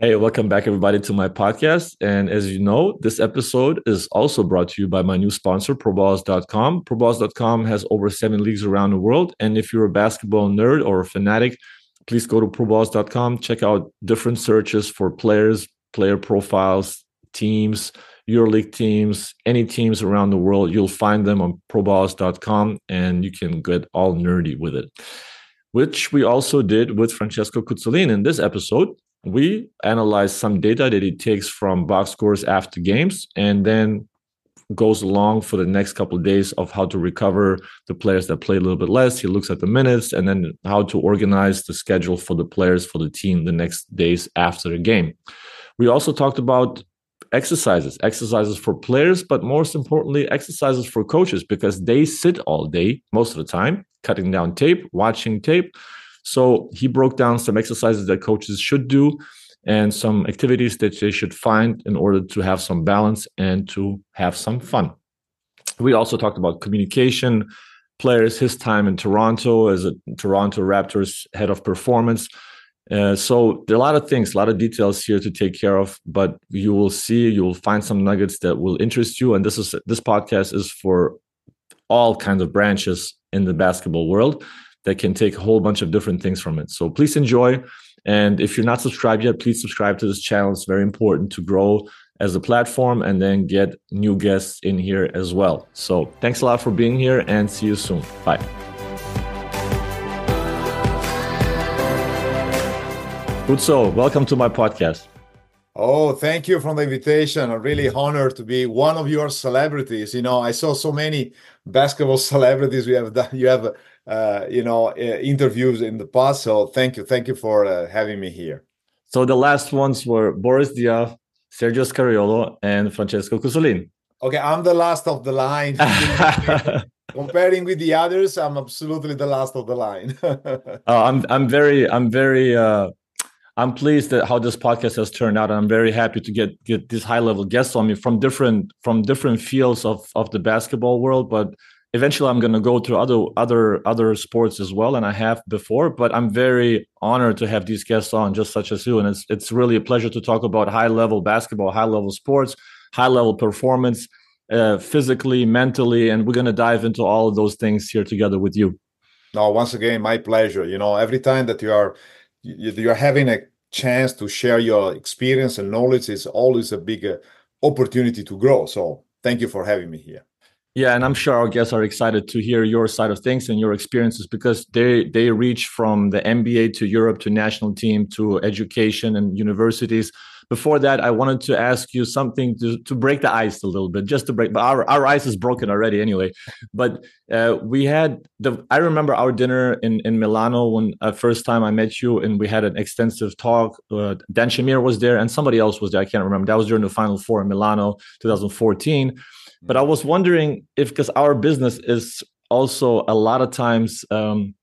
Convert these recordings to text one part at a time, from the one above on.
Hey, welcome back, everybody, to my podcast. And as you know, this episode is also brought to you by my new sponsor, ProBallers.com. ProBallers.com has over seven leagues around the world. And if you're a basketball nerd or a fanatic, please go to ProBallers.com, check out different searches for players, player profiles, teams, EuroLeague teams, any teams around the world. You'll find them on ProBallers.com and you can get all nerdy with it which we also did with Francesco Cuzzolin in this episode we analyze some data that it takes from box scores after games and then goes along for the next couple of days of how to recover the players that play a little bit less. He looks at the minutes and then how to organize the schedule for the players for the team the next days after the game. We also talked about exercises, exercises for players, but most importantly, exercises for coaches because they sit all day most of the time, cutting down tape, watching tape. So he broke down some exercises that coaches should do and some activities that they should find in order to have some balance and to have some fun. We also talked about communication, players, his time in Toronto as a Toronto Raptors head of performance. Uh, so there are a lot of things, a lot of details here to take care of, but you will see, you will find some nuggets that will interest you. And this is this podcast is for all kinds of branches in the basketball world that can take a whole bunch of different things from it. So please enjoy. And if you're not subscribed yet, please subscribe to this channel. It's very important to grow as a platform and then get new guests in here as well. So thanks a lot for being here and see you soon. Bye. Cuzzo, welcome to my podcast. Oh, thank you for the invitation. I'm really honored to be one of your celebrities. You know, I saw so many basketball celebrities you have done, you have uh, you know uh, interviews in the past. So thank you, thank you for uh, having me here. So the last ones were Boris Diaw, Sergio Scariolo, and Francesco Cuzzolin. Okay, I'm the last of the line. Comparing with the others, I'm absolutely the last of the line. oh, I'm I'm very I'm very uh, I'm pleased that how this podcast has turned out. and I'm very happy to get get these high level guests on me from different from different fields of of the basketball world, but eventually I'm going to go to other other other sports as well, and I have before. But I'm very honored to have these guests on, just such as you, and it's it's really a pleasure to talk about high level basketball, high level sports, high level performance, uh, physically, mentally, and we're going to dive into all of those things here together with you. No, once again, my pleasure. You know, every time that you are you're having a chance to share your experience and knowledge is always a big opportunity to grow. So thank you for having me here. Yeah, and I'm sure our guests are excited to hear your side of things and your experiences because they they reach from the NBA to Europe to national team to education and universities before that, I wanted to ask you something to, to break the ice a little bit, just to break. But our, our ice is broken already anyway. But uh, we had the. I remember our dinner in in Milano when uh, first time I met you, and we had an extensive talk. Uh, Dan Shamir was there, and somebody else was there. I can't remember. That was during the Final Four in Milano, 2014. But I was wondering if, because our business is also a lot of times. Um,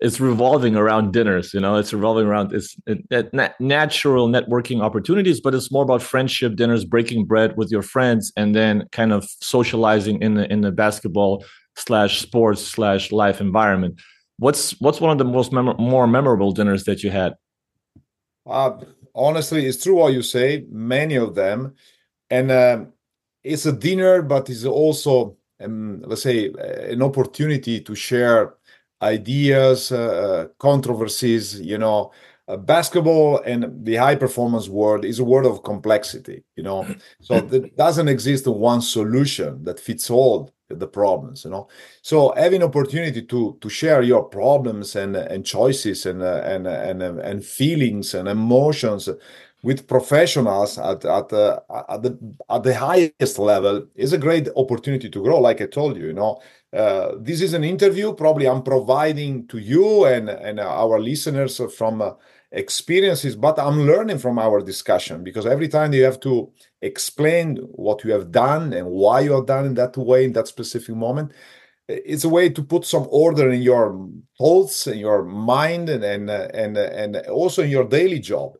it's revolving around dinners you know it's revolving around it's it, natural networking opportunities but it's more about friendship dinners breaking bread with your friends and then kind of socializing in the in the basketball slash sports slash life environment what's what's one of the most mem- more memorable dinners that you had uh, honestly it's true what you say many of them and um, it's a dinner but it's also um, let's say an opportunity to share ideas, uh, uh, controversies, you know, uh, basketball and the high performance world is a world of complexity you know. So there doesn't exist one solution that fits all the problems you know. So having opportunity to to share your problems and and choices and uh, and and and feelings and emotions with professionals at at, uh, at the at the highest level is a great opportunity to grow like i told you you know uh, this is an interview. Probably I'm providing to you and, and our listeners from uh, experiences, but I'm learning from our discussion because every time you have to explain what you have done and why you have done in that way in that specific moment, it's a way to put some order in your thoughts and your mind and and and and also in your daily job.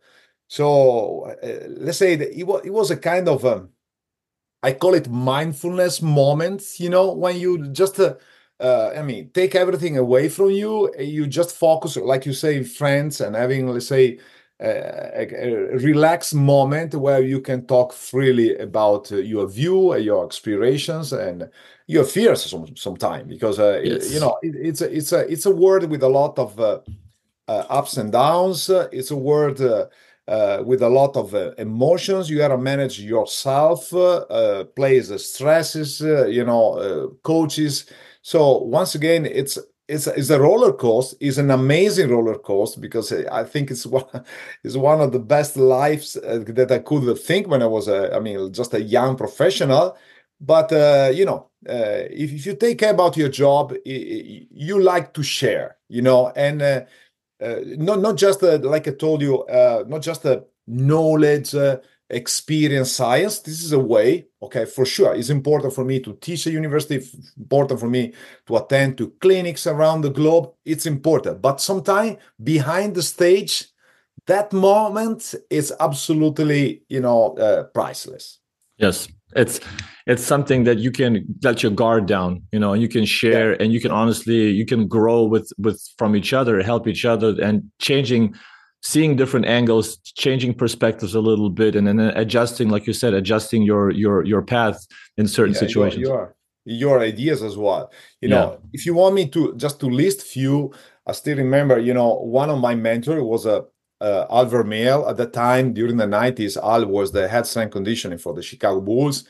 So uh, let's say that it was, it was a kind of um, I call it mindfulness moment, you know, when you just, uh, uh, I mean, take everything away from you, you just focus, like you say, friends and having, let's say, a, a, relaxed moment where you can talk freely about uh, your view, your aspirations, and your fears some sometime because uh, yes. you know it, it's a it's a it's a word with a lot of uh, uh, ups and downs. It's a word uh, uh, with a lot of uh, emotions. You gotta manage yourself, plays the stresses, you know, coaches. So once again, it's it's it's a roller coaster. It's an amazing roller coaster because I think it's one is one of the best lives that I could think when I was a, I mean just a young professional. But uh, you know, uh, if, if, you take care about your job, you like to share, you know, and uh, uh, not not just like I told you, uh, not just a knowledge, uh, experience, science. This is a way, okay, for sure. It's important for me to teach a university. Important for me to attend to clinics around the globe. It's important, but sometimes behind the stage, that moment is absolutely, you know, uh, priceless. Yes, it's it's something that you can let your guard down you know you can share yeah. and you can honestly you can grow with with from each other help each other and changing seeing different angles changing perspectives a little bit and then adjusting like you said adjusting your your your path in certain yeah, situations your, your, your ideas as well you know yeah. if you want me to just to list few i still remember you know one of my mentor was a uh, Al Vermeil at the time during the 90s. Al was the head strength conditioning for the Chicago Bulls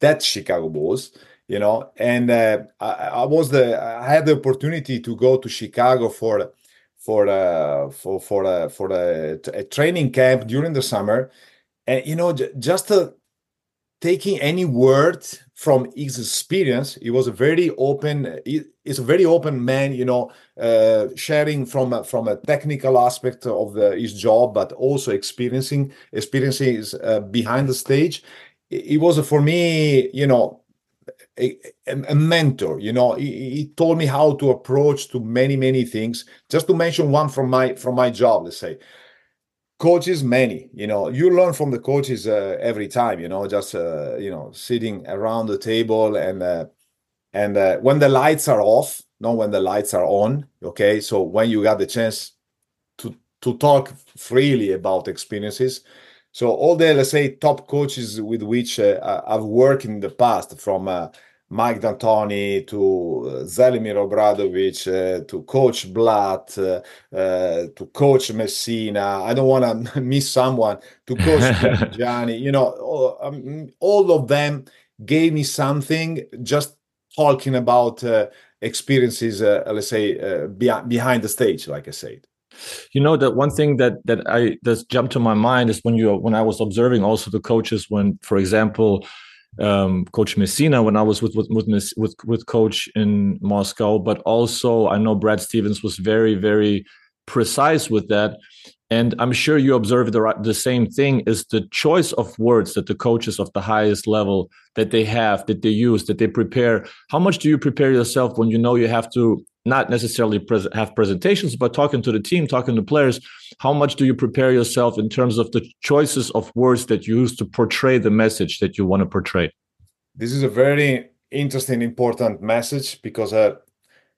that Chicago Bulls, you know. And uh, I, I, was the I had the opportunity to go to Chicago for for uh, for for uh, for a, a, training camp during the summer, and you know j- just uh, taking any word from his experience he was a very open he, he's a very open man you know uh, sharing from from a technical aspect of the, his job but also experiencing experiences uh, behind the stage he was for me, you know, a, a, mentor. You know, he, he, told me how to approach to many many things. Just to mention one from my from my job, let's say, coaches many. You know, you learn from the coaches uh, every time. You know, just uh, you know, sitting around the table and uh, and uh, when the lights are off, not when the lights are on. Okay, so when you got the chance to to talk freely about experiences so all the let's say top coaches with which uh, I've worked in the past, from uh, Mike D'Antoni to uh, Zelimir Obradovic uh, to Coach Blatt uh, uh, to Coach Messina. I don't want to miss someone to Coach Gianni. You know, all, um, all, of them gave me something just talking about experiences. let's say behind the stage, like I said. You know that one thing that that I that jumped to my mind is when you when I was observing also the coaches when, for example, um, Coach Messina when I was with with with with, with Coach in Moscow, but also I know Brad Stevens was very very precise with that and i'm sure you observe the, the same thing is the choice of words that the coaches of the highest level that they have that they use that they prepare. How much do you prepare yourself when you know you have to not necessarily pres- have presentations but talking to the team talking to players? How much do you prepare yourself in terms of the choices of words that you use to portray the message that you want to portray? This is a very interesting important message because uh,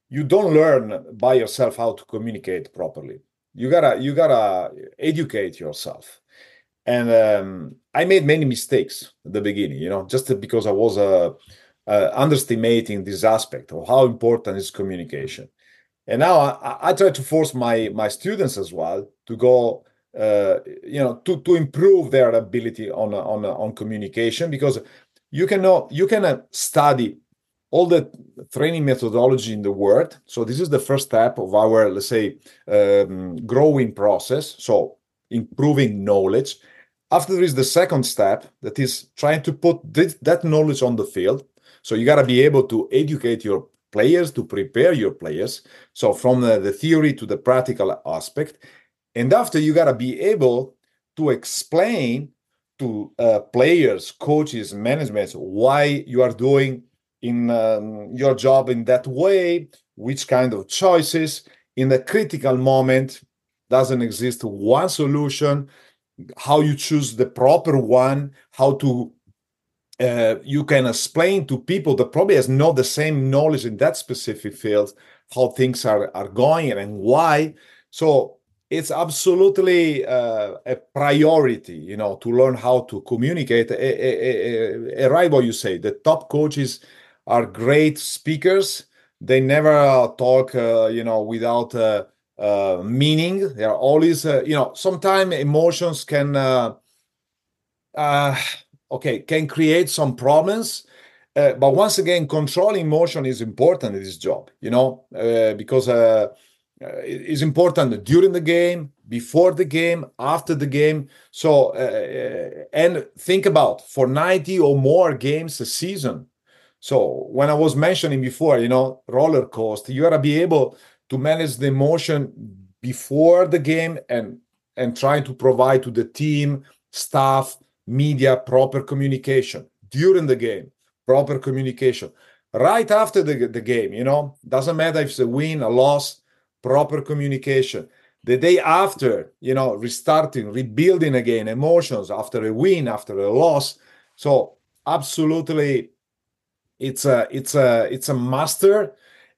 you don't learn by yourself how to communicate properly you gotta you gotta educate yourself. And um, i made many mistakes at the beginning you know just because i was uh, uh, underestimating this aspect of how important is communication. And now I, I, try to force my my students as well to go uh, you know to to improve their ability on on on communication because you cannot you can uh, study all the training methodology in the world. So this is the first step of our, let's say, um, growing process. So improving knowledge. After there is the second step that is trying to put this, that knowledge on the field. So you got to be able to educate your players, to prepare your players. So from the, the theory to the practical aspect. And after you got to be able to explain to uh, players, coaches, management why you are doing in um, your job in that way, which kind of choices in the critical moment doesn't exist one solution, how you choose the proper one, how to uh, you can explain to people that probably has not the same knowledge in that specific field how things are, are going and why. So it's absolutely uh, a priority, you know, to learn how to communicate. A, right what you say. The top coaches are great speakers. They never uh, talk, uh, you know, without uh, uh meaning. They are always, uh, you know, sometimes emotions can, okay, can create some problems. but once again, controlling emotion is important in this job, you know, because uh, is important during the game, before the game, after the game. So, uh, uh, and think about for 90 or more games a season. So, when I was mentioning before, you know, roller coaster, you gotta be able to manage the emotion before the game and and trying to provide to the team, staff, media proper communication during the game, proper communication right after the, the game. You know, doesn't matter if it's a win, a loss proper communication. The day after, you know, restarting, rebuilding again, emotions after a win, after a loss. So absolutely, it's a it's a it's a master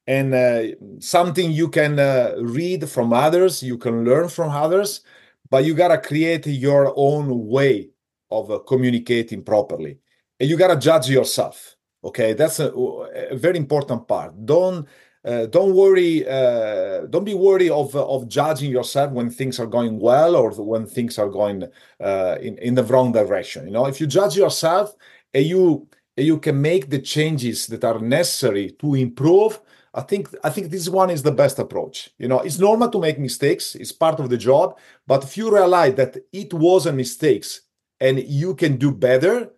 and uh, something you can uh, read from others, you can learn from others, but you gotta create your own way of uh, communicating properly, and you gotta judge yourself. Okay, that's a, a very important part. Don't uh, don't worry uh, don't be worried of of judging yourself when things are going well or when things are going uh, in in the wrong direction you know if you judge yourself and you you can make the changes that are necessary to improve i think i think this one is the best approach you know it's normal to make mistakes it's part of the job but if you realize that it was a mistakes and you can do better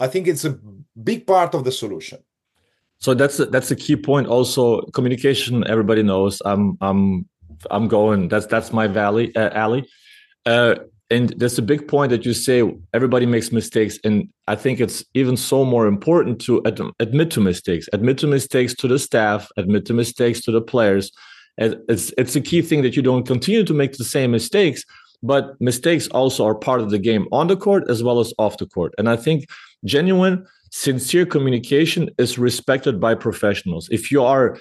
i think it's a big part of the solution so that's a, that's a key point. Also, communication. Everybody knows. I'm I'm I'm going. That's that's my valley uh, alley. Uh, and there's a big point that you say everybody makes mistakes, and I think it's even so more important to ad- admit to mistakes, admit to mistakes to the staff, admit to mistakes to the players. It's it's a key thing that you don't continue to make the same mistakes, but mistakes also are part of the game on the court as well as off the court. And I think genuine sincere communication is respected by professionals. If you are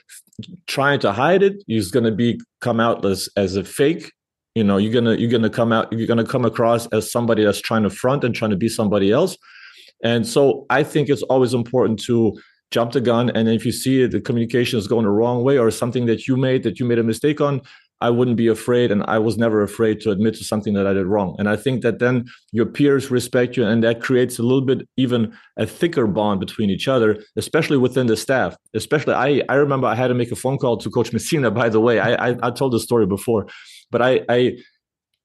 trying to hide it, it's going to be come out as as a fake. You know, you're gonna you're gonna come out you're gonna come across as somebody that's trying to front and trying to be somebody else. And so I think it's always important to jump the gun. And if you see it, the communication is going the wrong way or something that you made that you made a mistake on, I wouldn't be afraid, and I was never afraid to admit to something that I did wrong. And I think that then your peers respect you, and that creates a little bit even a thicker bond between each other, especially within the staff. Especially, I I remember I had to make a phone call to Coach Messina. By the way, I I, I told the story before, but I I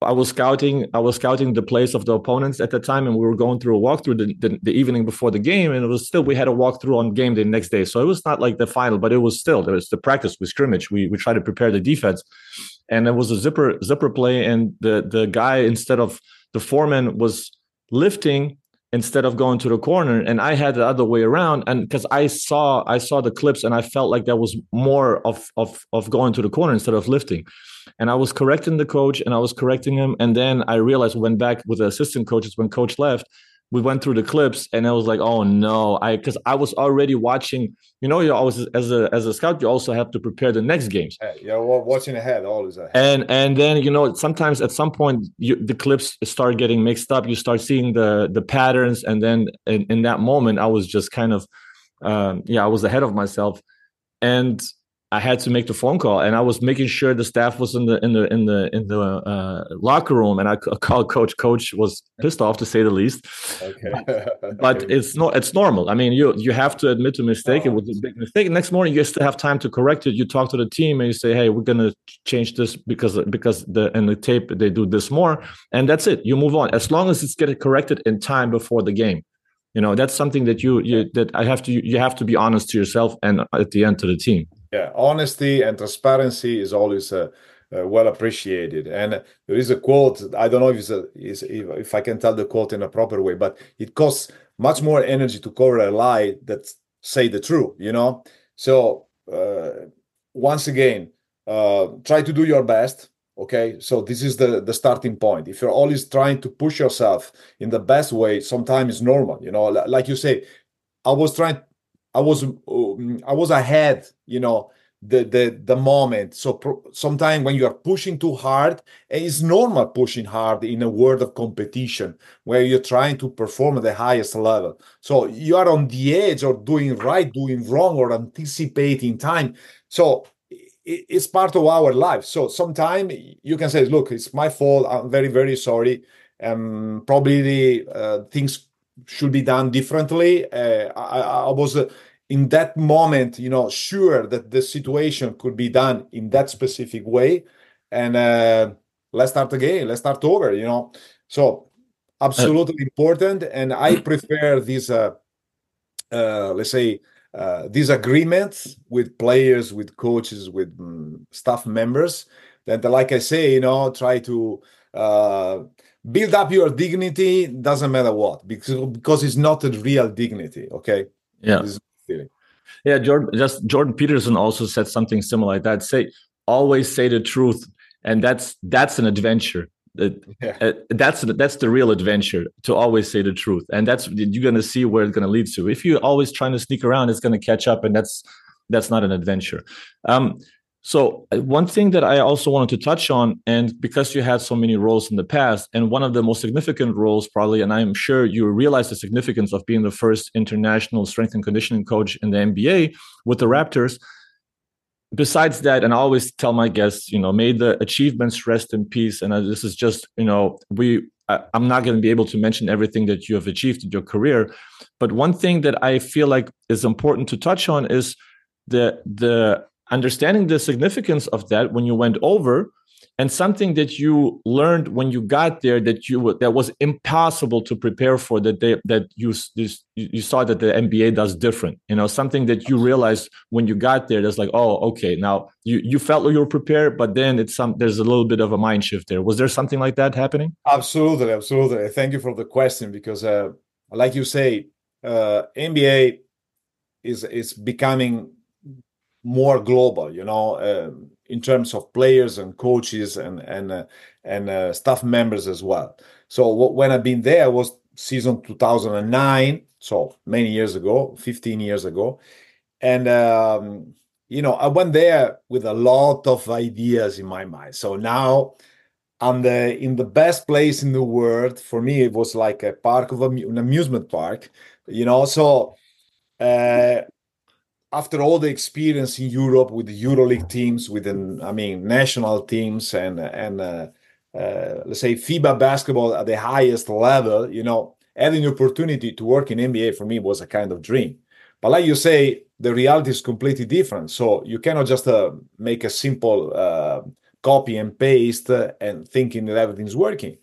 I was scouting. I was scouting the place of the opponents at the time, and we were going through a walkthrough the, the, the, evening before the game. And it was still we had a walkthrough on game day next day, so it was not like the final, but it was still there was the practice with scrimmage. We we tried to prepare the defense, and it was a zipper zipper play, and the the guy instead of the four man was lifting instead of going to the corner and i had the other way around and because i saw i saw the clips and i felt like that was more of of of going to the corner instead of lifting and I was correcting the coach and I was correcting him. And then I realized went back with the assistant coaches when coach left. We went through the clips and I was like, oh no, I because I was already watching. You know, you always as a as a scout, you also have to prepare the next games. Yeah, watching ahead always. Ahead. And and then you know sometimes at some point you, the clips start getting mixed up. You start seeing the the patterns, and then in, in that moment, I was just kind of, um, yeah, I was ahead of myself, and I had to make the phone call, and I was making sure the staff was in the in the in the in the uh, locker room. And I called coach. Coach was pissed off to say the least. Okay, but, it's not it's normal. I mean, you you have to admit to mistake. Oh, it was a big mistake. Next morning, you still have time to correct it. You talk to the team and you say, "Hey, we're gonna change this because because the in the tape they do this more," and that's it. You move on as long as it's getting corrected in time before the game. You know, that's something that you you that I have to you have to be honest to yourself and at the end to the team yeah honesty and transparency is always uh, uh, well appreciated. And there is a quote i don't know if it's a, is if, if i can tell the quote in a proper way but it costs much more energy to cover a lie that say the truth you know? So uh, once again uh, try to do your best okay? So this is the the starting point. If you're always trying to push yourself in the best way sometimes it's normal you know? Like you say i was trying I was um, I was ahead, you know, the the the moment. So sometimes when you are pushing too hard, it's normal pushing hard in a world of competition where you're trying to perform at the highest level. So you are on the edge of doing right, doing wrong, or anticipating time. So it's part of our life. So sometimes you can say, "Look, it's my fault. I'm very very sorry." Um, probably uh, things should be done differently. Uh, I, I was. Uh, in that moment, you know, sure that the situation could be done in that specific way, and uh, let's start again. Let's start over. You know, so absolutely uh, important. And I prefer these, uh, uh, let's say, uh, these agreements with players, with coaches, with um, staff members. That, like I say, you know, try to uh, build up your dignity. Doesn't matter what, because because it's not a real dignity. Okay. Yeah. Yeah, Jordan. Just Jordan Peterson also said something similar like that. Say always say the truth, and that's that's an adventure. Yeah. Uh, that's that's the real adventure to always say the truth, and that's you're gonna see where it's gonna lead to. If you're always trying to sneak around, it's gonna catch up, and that's that's not an adventure. Um, so uh, one thing that I also wanted to touch on, and because you had so many roles in the past, and one of the most significant roles probably, and I'm sure you realize the significance of being the first international strength and conditioning coach in the NBA with the Raptors. Besides that, and I always tell my guests, you know, may the achievements rest in peace. And this is just, you know, we I'm not going to be able to mention everything that you have achieved in your career, but one thing that I feel like is important to touch on is the the understanding the significance of that when you went over and something that you learned when you got there that you that was impossible to prepare for that they, that you, you saw that the NBA does different you know something that you realized when you got there that's like oh okay now you you felt like you were prepared but then it's some there's a little bit of a mind shift there. Was there something like that happening? Absolutely absolutely. Thank you for the question because uh, like you say uh, NBA is is becoming more global, you know, uh, in terms of players and coaches and and uh, and uh, staff members as well. So when I've been there was season 2009, so many years ago, 15 years ago, and um, you know I went there with a lot of ideas in my mind. So now I'm the in the best place in the world. For me, it was like a park of an amusement park, you know. So uh, after all the experience in Europe with the EuroLeague teams, with the, I mean, national teams and and uh, uh, let's say FIBA basketball at the highest level, you know, having the opportunity to work in NBA for me was a kind of dream. But like you say, the reality is completely different. So you cannot just uh, make a simple uh, copy and paste and thinking that everything's working.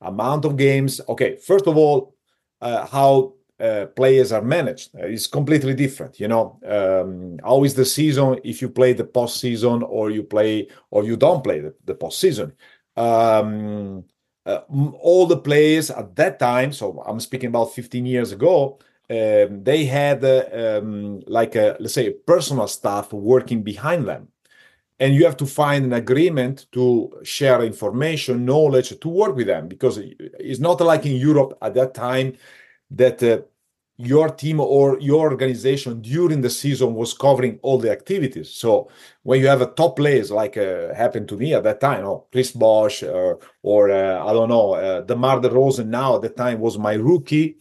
Amount of games. Okay, first of all, uh, how uh, players are managed uh, is completely different. You know, um, how is the season if you play the postseason or you play or you don't play the, the postseason? Um, uh, all the players at that time, so I'm speaking about 15 years ago, um, they had uh, um, like a let's say personal staff working behind them, and you have to find an agreement to share information, knowledge, to work with them because it's not like in Europe at that time that uh, your team or your organization during the season was covering all the activities. So when you have a top players like uh, happened to me at that time, or Chris Bosh or, or uh, I don't know, uh, DeMar DeRozan now at the time was my rookie.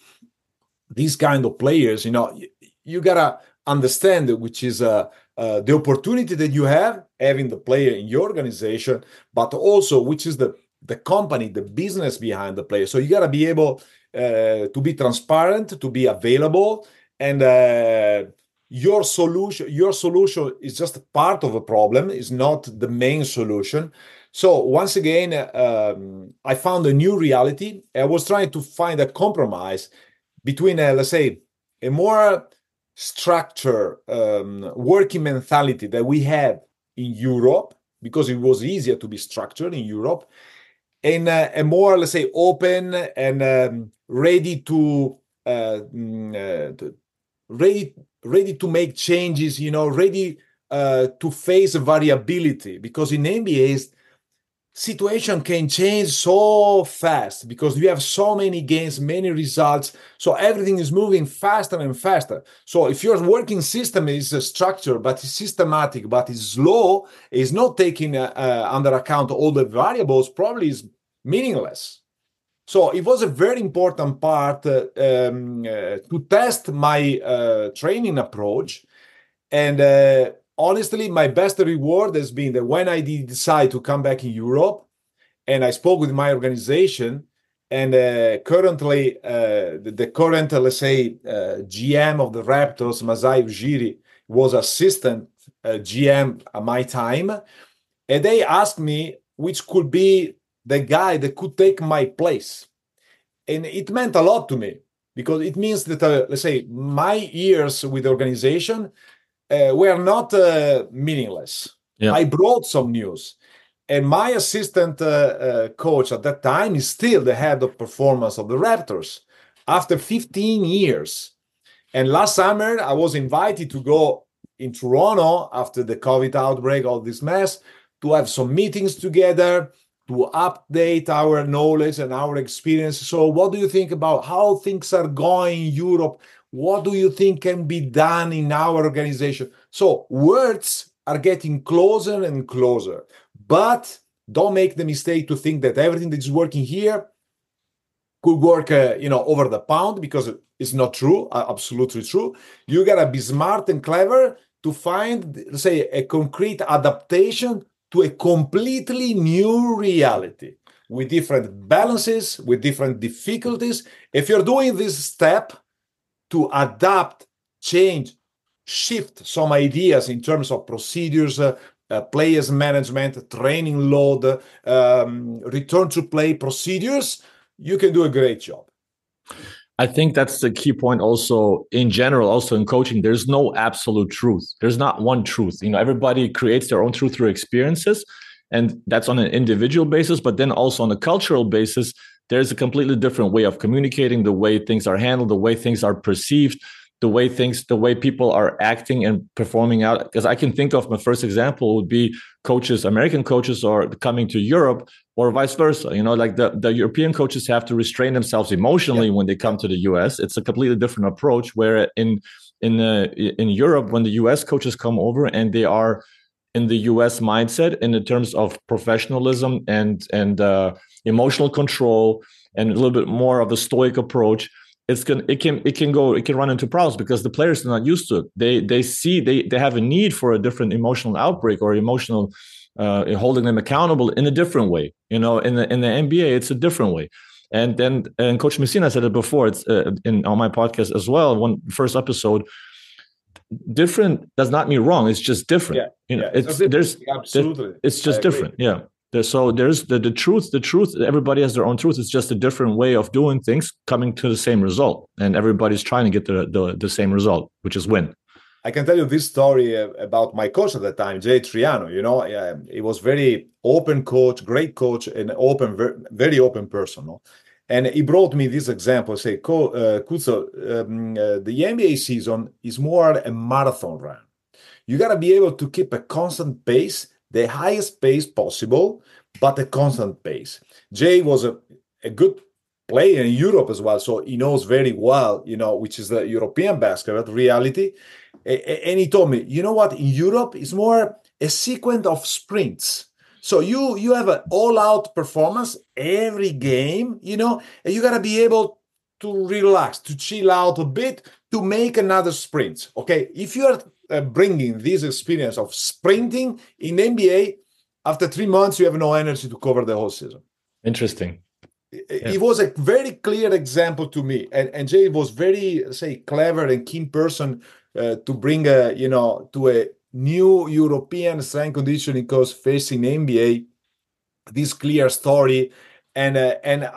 These kind of players, you know, you, you gotta understand which is uh, uh, the opportunity that you have having the player in your organization, but also which is the the company, the business behind the player. So you gotta be able uh, to be transparent, to be available, and uh, your solution your solution is just part of a problem is not the main solution. So once again um, i found a new reality. I was trying to find a compromise between a, let's say a more structure um, working mentality that we had in europe because it was easier to be structured in europe and uh, a more let's say open and um, ready to, uh, mm, uh, to, ready ready to make changes you know ready uh, to face variability. Because in nba situation can change so fast because we have so many games, many results. So everything is moving faster and faster. So if your working system is a structure, but it's systematic, but it's slow, is not taking uh, uh, under account all the variables, probably is meaningless. So it was a very important part uh, um, uh, to test my uh, training approach. And uh, honestly, my best reward has been that when I did decide to come back in Europe, and I spoke with my organization, and uh, currently uh, the, the, current, let's say, GM of the Raptors, Masai Ujiri, was assistant GM at my time, and they asked me which could be the guy that could take my place. And it meant a lot to me because it means that, uh, let's say, my years with the organization uh, were not uh, meaningless. Yeah. I brought some news. And my assistant uh, uh, coach at that time is still the head of performance of the Raptors after 15 years. And last summer, I was invited to go in Toronto after the COVID outbreak, all this mess, to have some meetings together to update our knowledge and our experience. So, what do you think about how things are going in Europe? What do you think can be done in our organization? So, words are getting closer and closer, but don't make the mistake to think that everything that is working here could work, uh, you know, over the pound because it's not true. Uh, absolutely true. You gotta be smart and clever to find, say, a concrete adaptation to a completely new reality with different balances, with different difficulties. If you're doing this step to adapt, change, shift some ideas in terms of procedures, uh, uh, players management, training load, um, return to play procedures, you can do a great job. I think that's the key point also in general, also in coaching. There's no absolute truth. There's not one truth. You know, everybody creates their own truth through experiences. And that's on an individual basis, but then also on a cultural basis, there's a completely different way of communicating, the way things are handled, the way things are perceived, the way things, the way people are acting and performing out. Because I can think of my first example would be coaches, American coaches are coming to Europe or vice versa. You know, like the, the European coaches have to restrain themselves emotionally yeah. when they come to the US. It's a completely different approach. Where in in uh, in Europe, when the US coaches come over and they are in the US mindset in the terms of professionalism and and uh, emotional control and a little bit more of a stoic approach it's can it can it can go it can run into problems because the players are not used to it. They they see they they have a need for a different emotional outbreak or emotional uh, holding them accountable in a different way. You know in the in the nba it's a different way. And then and coach messina said it before it's uh, in on my podcast as well one first episode different does not mean wrong it's just different. Yeah, you know yeah, it's, it's there's absolutely. it's just different yeah so there's the, the truth the truth everybody has their own truth. It's just a different way of doing things coming to the same result. And everybody's trying to get the, the, the same result which is win. I can tell you this story uh, about my coach at the time jay triano you know he was very open coach great coach and open very open person no? and he brought me this example. Say uh, Cuzzo, um, uh, the nba season is more a marathon run. You got to be able to keep a constant pace the highest pace possible, but a constant pace. Jay was a, a good player in Europe as well, so he knows very well, you know, which is the European basketball reality. And he told me, you know what, in Europe, it's more a sequence of sprints. So you you have an all-out performance every game, you know, and you gotta be able to relax, to chill out a bit, to make another sprint. Okay, if you are uh, bringing this experience of sprinting in NBA, after three months, you have no energy to cover the whole season. Interesting. It, yeah. it was a very clear example to me, and, and Jay was very, say, clever and keen person uh, to bring a, you know, to a new European strength conditioning coach facing NBA this clear story, and uh, and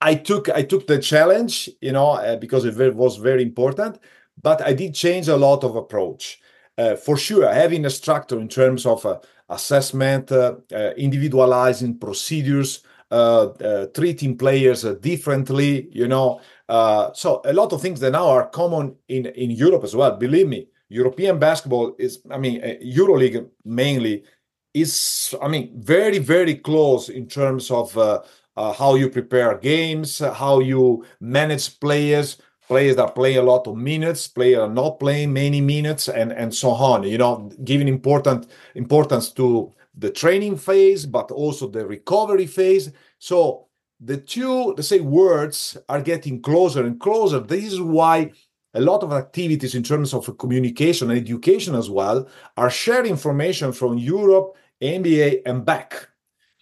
I took I took the challenge, you know, uh, because it was very important but I did change a lot of approach. Uh, for sure, having a structure in terms of uh, assessment, uh, uh individualizing procedures, uh, treating players differently, you know. so a lot of things that now are common in, in Europe as well. Believe me, European basketball is, I mean, EuroLeague mainly is, I mean, very, very close in terms of uh, how you prepare games, how you manage players, players that play a lot of minutes, players not playing many minutes, and and so on. You know, giving important importance to the training phase, but also the recovery phase. So the two, let's say, words are getting closer and closer. This is why a lot of activities in terms of communication and education as well are sharing information from Europe, NBA, and back.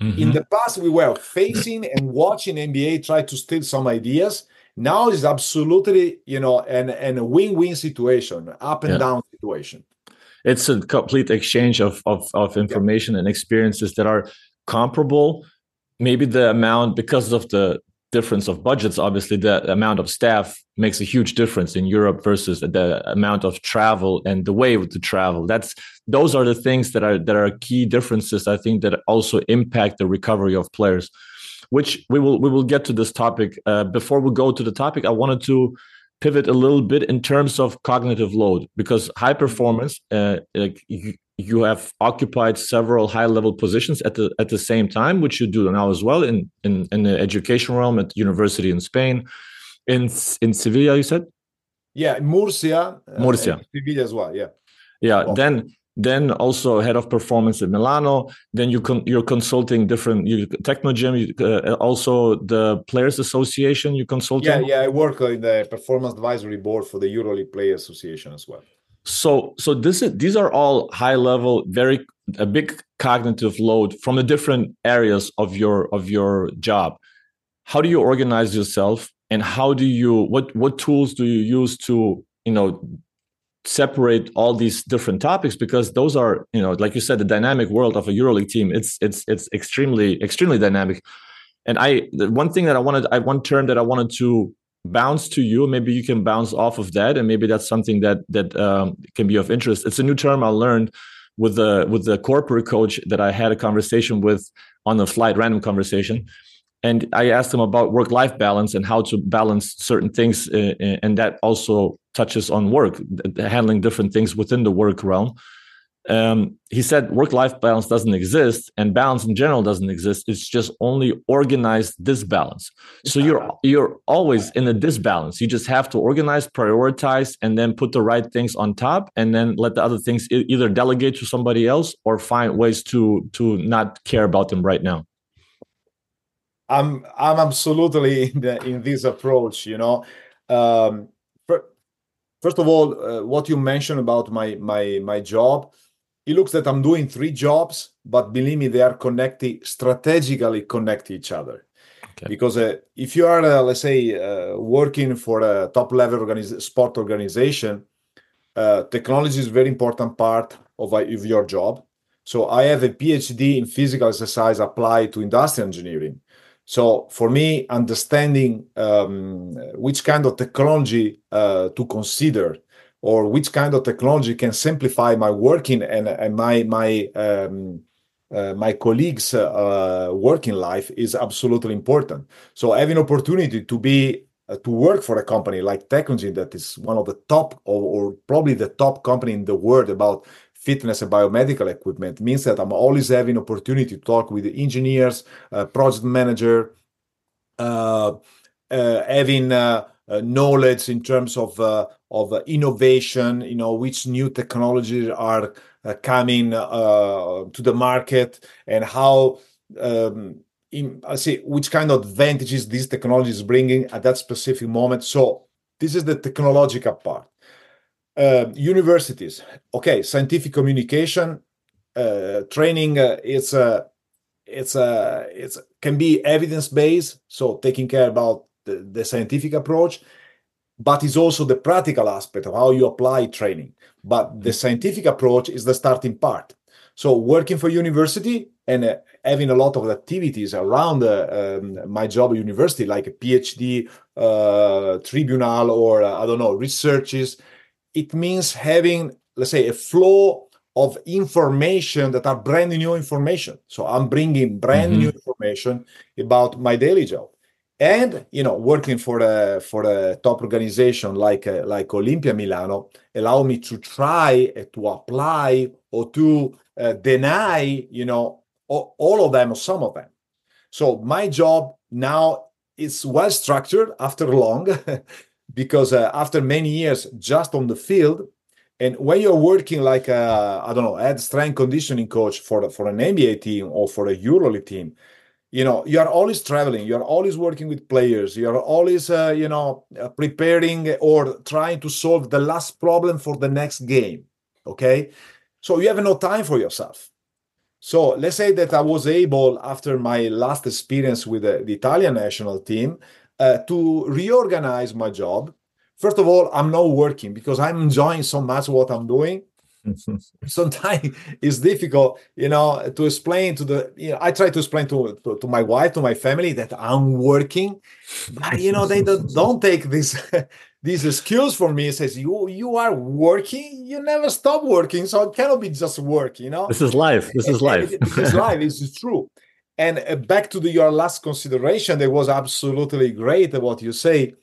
Mm-hmm. In the past, we were facing and watching NBA try to steal some ideas. Now it's absolutely, you know, an, an a win-win situation, up and yeah. down situation. It's a complete exchange of of, of information yeah. and experiences that are comparable. Maybe the amount because of the difference of budgets obviously the amount of staff makes a huge difference in europe versus the amount of travel and the way to travel that's those are the things that are that are key differences i think that also impact the recovery of players which we will we will get to this topic. Uh, before we go to the topic i wanted to pivot a little bit in terms of cognitive load because high performance uh, like you, you have occupied several high level positions at the at the same time which you do now as well in in, in the education realm at university in spain. In in sevilla you said? Yeah murcia murcia. uh, sevilla as well yeah. Yeah then then also head of performance at milano. Then you con- you're consulting different you technogym you, uh, also the players association you consult yeah yeah i work in the performance advisory board for the euroleague players association as well. So so this is these are all high level very a big cognitive load from the different areas of your of your job. How do you organize yourself and how do you what what tools do you use to you know separate all these different topics because those are you know like you said the dynamic world of a euroleague team. It's it's it's extremely extremely dynamic. And i the one thing that i wanted i one term that i wanted to bounce to you maybe you can bounce off of that and maybe that's something that that um, can be of interest. It's a new term i learned with the with the corporate coach that i had a conversation with on the flight random conversation and i asked him about work life balance and how to balance certain things uh, uh, and that also touches on work handling different things within the work realm. Um, he said work life balance doesn't exist and balance in general doesn't exist. It's just only organized disbalance. So you're you're always in a disbalance. You just have to organize prioritize and then put the right things on top and then let the other things either delegate to somebody else or find ways to to not care about them right now i'm i'm absolutely in, the, in this approach you know um, first of all uh, what you mentioned about my my my job it looks that I'm doing three jobs, but believe me, they are connected, strategically connect each other. Okay. Because uh, if you are, uh, let's say, uh, working for a top level organiz- sport organization, uh, technology is a very important part of, uh, of your job. So I have a PhD in physical exercise applied to industrial engineering. So for me, understanding um, which kind of technology uh, to consider or which kind of technology can simplify my working and, and my my um, uh, my colleagues' uh, working life is absolutely important. So having opportunity to be uh, to work for a company like Technogym that is one of the top or, or, probably the top company in the world about fitness and biomedical equipment means that I'm always having opportunity to talk with the engineers, uh, project manager, uh, uh, having knowledge in terms of of uh, innovation, you know, which new technologies are uh, coming uh, to the market and how um, in, I say which kind of advantages these technologies bringing at that specific moment. So this is the technological part. Uh, universities, okay, scientific communication uh, training. Uh, it's a, it's a, it's can be evidence based. So taking care about the, the scientific approach but it's also the practical aspect of how you apply training. But the scientific approach is the starting part. So working for university and uh, having a lot of activities around uh, um, my job at university, like a PhD uh, tribunal or uh, I don't know researches, it means having let's say a flow of information that are brand new information. So I'm bringing brand mm-hmm. new information about my daily job and you know working for a for a top organization like uh, like Olimpia Milano allow me to try uh, to apply or to uh, deny, you know, all, all of them or some of them. So my job now is well structured after long, because uh, after many years just on the field, and when you're working like I don't know, head strength conditioning coach for for an NBA team or for a EuroLeague team, you know, you are always traveling. You are always working with players. You are always, uh, you know, uh, preparing or trying to solve the last problem for the next game. Okay, so you have no time for yourself. So let's say that I was able, after my last experience with the, the Italian national team, uh, to reorganize my job first of all, I'm not working because I'm enjoying so much what I'm doing. Sometimes it's difficult, you know, to explain to the, you know, I try to explain to, to, to my wife, to my family that I'm working, but, you know, they don't, don't take this, this excuse for me. It says, you, you are working, you never stop working. So it cannot be just work, you know? This is life. This is life. this is life. This is true. And uh, back to the, your last consideration, that was absolutely great what you say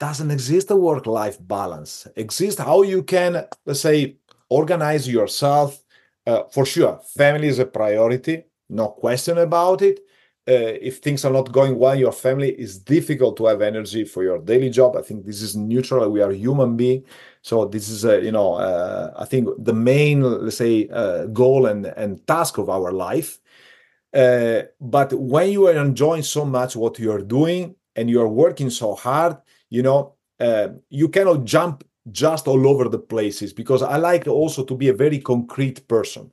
doesn't exist a work life balance. Exists how you can let's say organize yourself uh, for sure family is a priority no question about it. Uh, if things are not going well your family is difficult to have energy for your daily job. I think this is neutral we are human being. So this is a you know uh, i think the main let's say uh, goal and and task of our life uh, but when you are enjoying so much what you're doing and you're working so hard you know uh, you cannot jump just all over the places because i like also to be a very concrete person.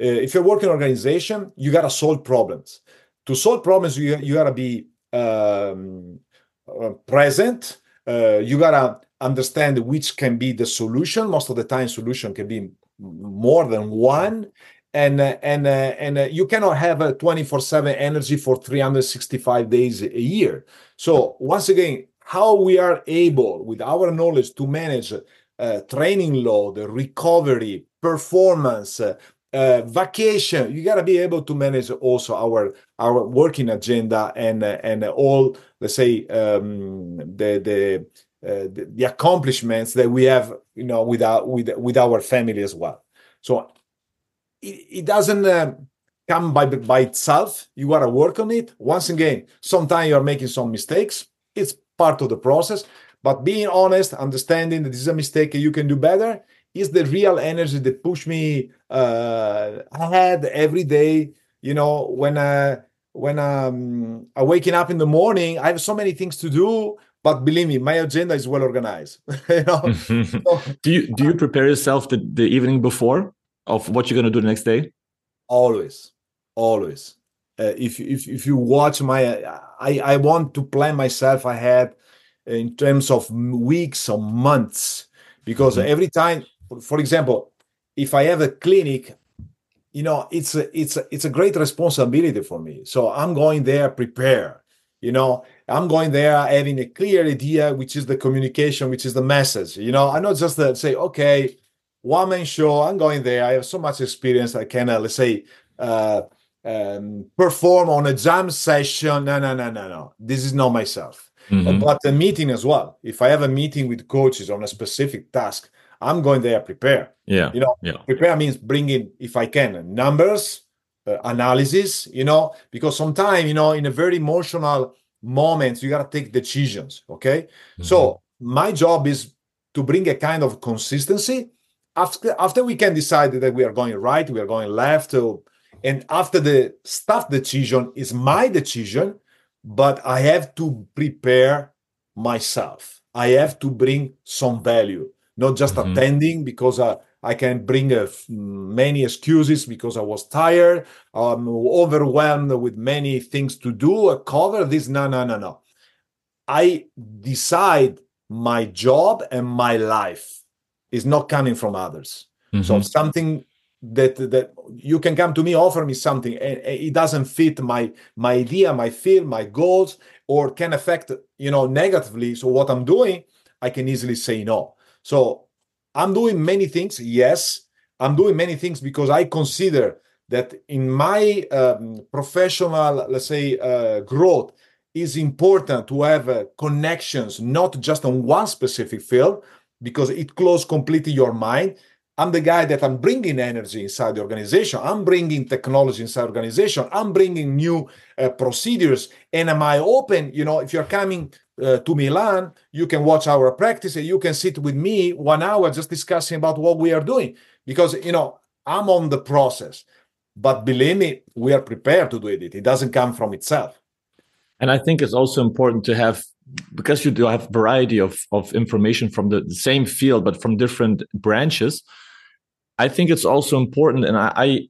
Uh, if you're working in organization you got to solve problems. To solve problems you, you got to be um, uh, present. Uh, you got to understand which can be the solution. Most of the time solution can be more than one and uh, and uh, and uh, you cannot have a 24/7 energy for 365 days a year so once again how we are able, with our knowledge, to manage uh, training load, recovery, performance, uh, uh, vacation. You got to be able to manage also our our working agenda and and all, let's say, um, the the, the, the accomplishments that we have, you know, with our with with our family as well. So it, it doesn't. Uh, come by by itself you got to work on it once again sometimes you're making some mistakes it's part of the process. But being honest, understanding that this is a mistake and you can do better is the real energy that push me uh, ahead every day. You know, when uh, when um, I'm waking up in the morning, I have so many things to do. But believe me, my agenda is well organized. you know? do you do you prepare yourself the, the evening before of what you're going to do the next day? Always, always. Uh, if if if you watch my I, I want to plan myself ahead in terms of weeks or months because mm-hmm. every time for example if i have a clinic you know it's a, it's a, it's a great responsibility for me so i'm going there prepare you know i'm going there having a clear idea which is the communication which is the message you know i'm not just uh, say okay one man show i'm going there i have so much experience i can uh, let's say uh, um, perform on a jam session. No, no, no, no, no. This is not myself. Mm-hmm. But a meeting as well. If I have a meeting with coaches on a specific task, I'm going there prepare. Yeah, you know, yeah. prepare means bringing, if I can, numbers, uh, analysis. You know, because sometimes you know, in a very emotional moment, you gotta take decisions. Okay, mm-hmm. so my job is to bring a kind of consistency. After after we can decide that we are going right, we are going left, or and after the staff decision is my decision, but I have to prepare myself. I have to bring some value, not just mm-hmm. attending because I, I can bring uh, many excuses because I was tired, I'm overwhelmed with many things to do, cover this. No, no, no, no. I decide my job and my life is not coming from others. Mm-hmm. So something that that you can come to me offer me something and it doesn't fit my my idea my feel my goals or can affect you know negatively so what i'm doing i can easily say no so i'm doing many things yes i'm doing many things because i consider that in my um, professional let's say uh, growth is important to have uh, connections not just on one specific field because it closes completely your mind I'm the guy that I'm bringing energy inside the organization. I'm bringing technology inside the organization. I'm bringing new uh, procedures. And am I open? You know, if you're coming uh, to Milan, you can watch our practice and you can sit with me one hour just discussing about what we are doing. Because, you know, I'm on the process. But believe me, we are prepared to do it. It doesn't come from itself. And I think it's also important to have because you do have variety of, of information from the, same field but from different branches I think it's also important, and I, I,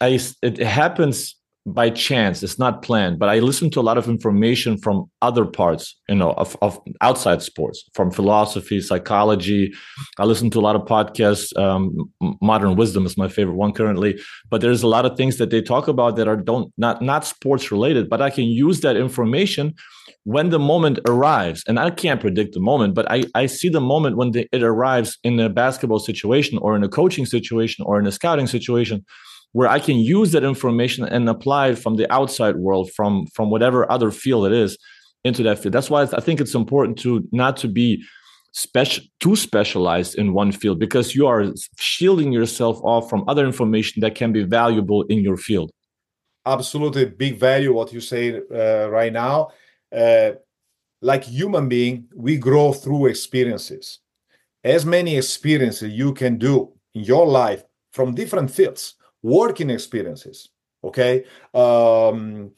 I, it happens by chance. It's not planned, but I listen to a lot of information from other parts, you know, of, of outside sports, from philosophy, psychology. I listen to a lot of podcasts. Um, Modern Wisdom is my favorite one currently, but there's a lot of things that they talk about that are don't not not sports related, but I can use that information when the moment arrives, and I can't predict the moment, but I, I see the moment when the, it arrives in a basketball situation or in a coaching situation or in a scouting situation where I can use that information and apply it from the outside world, from from whatever other field it is, into that field. That's why I think it's important to not to be special too specialized in one field because you are shielding yourself off from other information that can be valuable in your field. Absolutely, big value what you say uh, right now uh, like human being, we grow through experiences. As many experiences you can do in your life from different fields, working experiences, okay, um,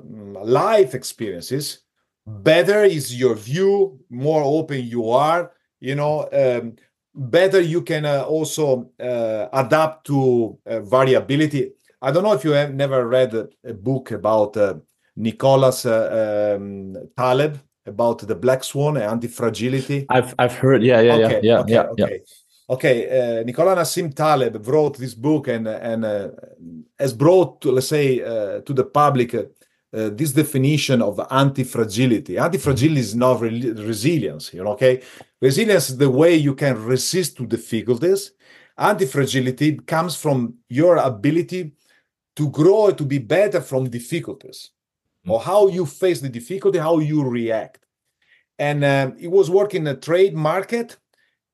life experiences, better is your view, more open you are, you know, um, better you can uh, also uh, adapt to uh, variability. I don't know if you have never read a, a book about uh, Nicholas uh, um, Taleb about the black swan and anti-fragility? I've I've heard. Yeah, yeah, okay, yeah, okay, yeah, okay. yeah. Okay, uh, Nicola Nassim Taleb wrote this book and and uh, has brought, to, let's say, uh, to the public uh, this definition of anti-fragility. Anti-fragility is not re- resilience, you know. Okay, resilience is the way you can resist to difficulties. Anti-fragility comes from your ability to grow to be better from difficulties or how you face the difficulty, how you react. And um, it was working in a trade market,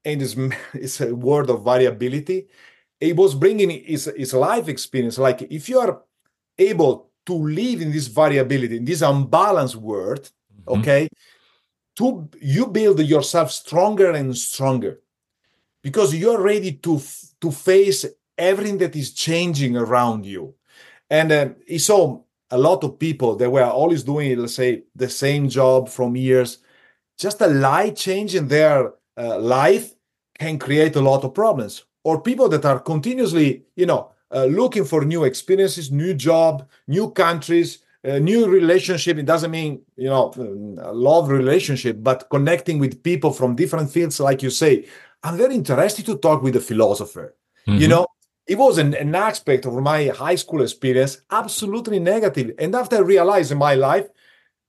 and it's, it's a word of variability. It was bringing his, his life experience. Like if you are able to live in this variability, in this unbalanced world, mm-hmm. okay, to you build yourself stronger and stronger because you're ready to to face everything that is changing around you. And uh, so a lot of people that were always doing, let's say, the same job from years, just a light change in their uh, life can create a lot of problems. Or people that are continuously, you know, uh, looking for new experiences, new job, new countries, uh, new relationship. It doesn't mean, you know, love relationship, but connecting with people from different fields, like you say. I'm very interested to talk with a philosopher. Mm-hmm. You know, it was an, an aspect of my high school experience absolutely negative and after i realized in my life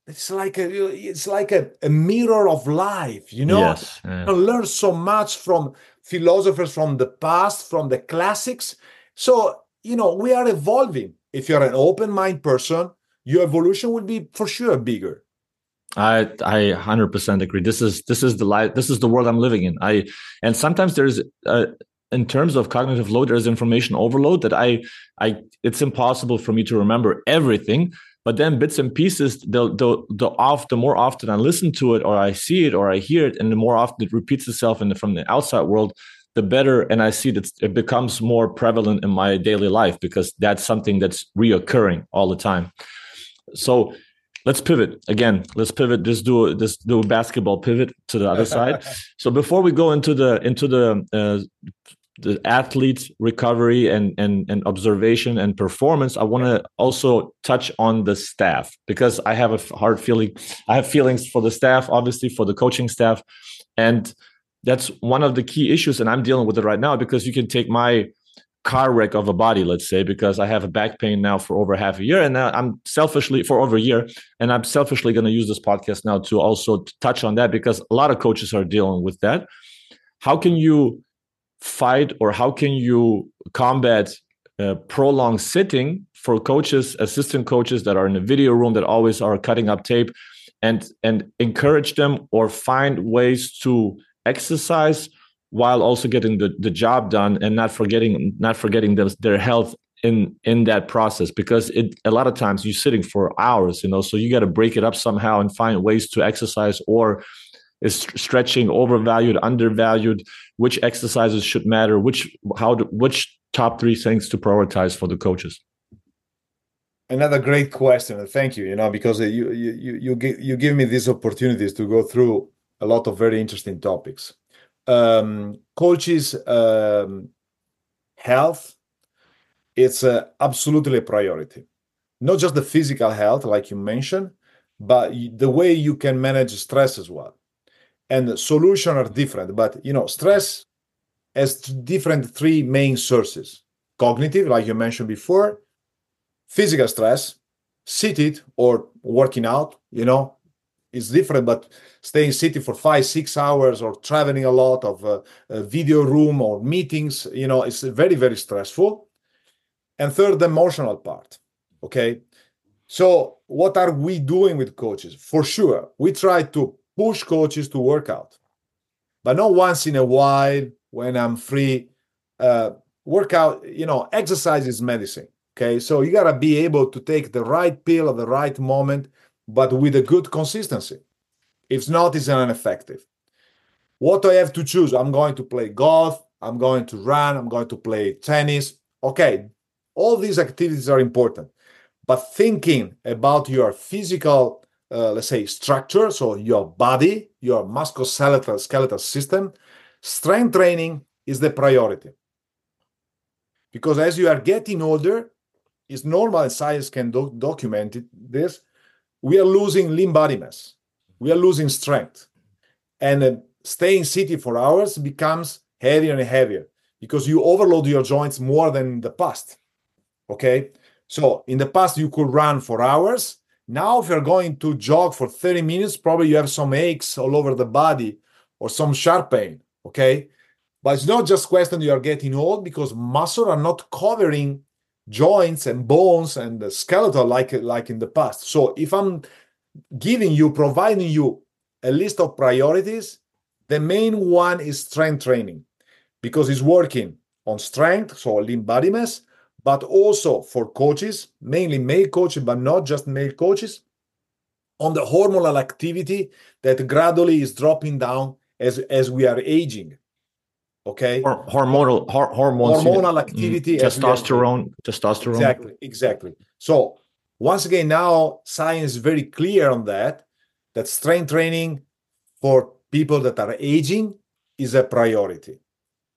it's like a it's like a, a mirror of life you know yes, yeah. i learned so much from philosophers from the past from the classics so you know we are evolving if you're an open mind person your evolution will be for sure bigger I I hundred percent agree. This is this is the life. This is the world I'm living in. I and sometimes there's a, in terms of cognitive load there's information overload that i i it's impossible for me to remember everything. But then bits and pieces the the the off the more often i listen to it or i see it or i hear it and the more often it repeats itself in the, from the outside world the better and i see that it becomes more prevalent in my daily life because that's something that's reoccurring all the time. So let's pivot again. Let's pivot. Just do just do a basketball pivot to the other side. So before we go into the into the uh, the athlete recovery and and and observation and performance i want to also touch on the staff because i have a hard feeling i have feelings for the staff obviously for the coaching staff. And that's one of the key issues and i'm dealing with it right now because you can take my car wreck of a body let's say because i have a back pain now for over half a year and i'm selfishly for over a year and i'm selfishly going to use this podcast now to also touch on that because a lot of coaches are dealing with that. How can you fight or how can you combat uh, prolonged sitting for coaches assistant coaches that are in the video room that always are cutting up tape and and encourage them or find ways to exercise while also getting the, the job done and not forgetting not forgetting their, their health in in that process? Because it a lot of times you're sitting for hours you know so you got to break it up somehow and find ways to exercise or is stretching overvalued undervalued which exercises should matter which how to, which top three things to prioritize for the coaches another great question thank you you know because you you you give, you give me these opportunities to go through a lot of very interesting topics um coaches um health it's absolutely a priority. Not just the physical health, like you mentioned, but the way you can manage stress as well. And solution are different, but you know, stress has different three main sources: cognitive, like you mentioned before, physical stress, seated or working out. You know, it's different, but staying seated for five, six hours or traveling a lot of uh, a video room or meetings, you know, it's very, very stressful. And third the emotional part okay? So what are we doing with coaches? For sure we try to push coaches to work out. But not once in a while when i'm free uh workout you know exercise is medicine okay? So you got to be able to take the right pill at the right moment but with a good consistency. If not it's ineffective. What do i have to choose? I'm going to play golf i'm going to run i'm going to play tennis. Okay all these activities are important. But thinking about your physical, uh, let's say, structure, so your body, your musculoskeletal skeletal system, strength training is the priority. Because as you are getting older, it's normal and science can do- document it, this, we are losing lean body mass. We are losing strength. And uh, staying seated for hours becomes heavier and heavier because you overload your joints more than in the past. Okay. So in the past, you could run for hours. Now, if you're going to jog for 30 minutes, probably you have some aches all over the body or some sharp pain. Okay. But it's not just question you're getting old because muscles are not covering joints and bones and the skeletal like, like in the past. So if I'm giving you, providing you a list of priorities, the main one is strength training because it's working on strength, so lean body mass, but also for coaches, mainly male coaches, but not just male coaches, on the hormonal activity that gradually is dropping down as, as we are aging. Okay. hormonal hor- hormones, hormonal mm, activity, mm, testosterone, testosterone. Exactly, exactly. So once again, now science is very clear on that. That strength training for people that are aging is a priority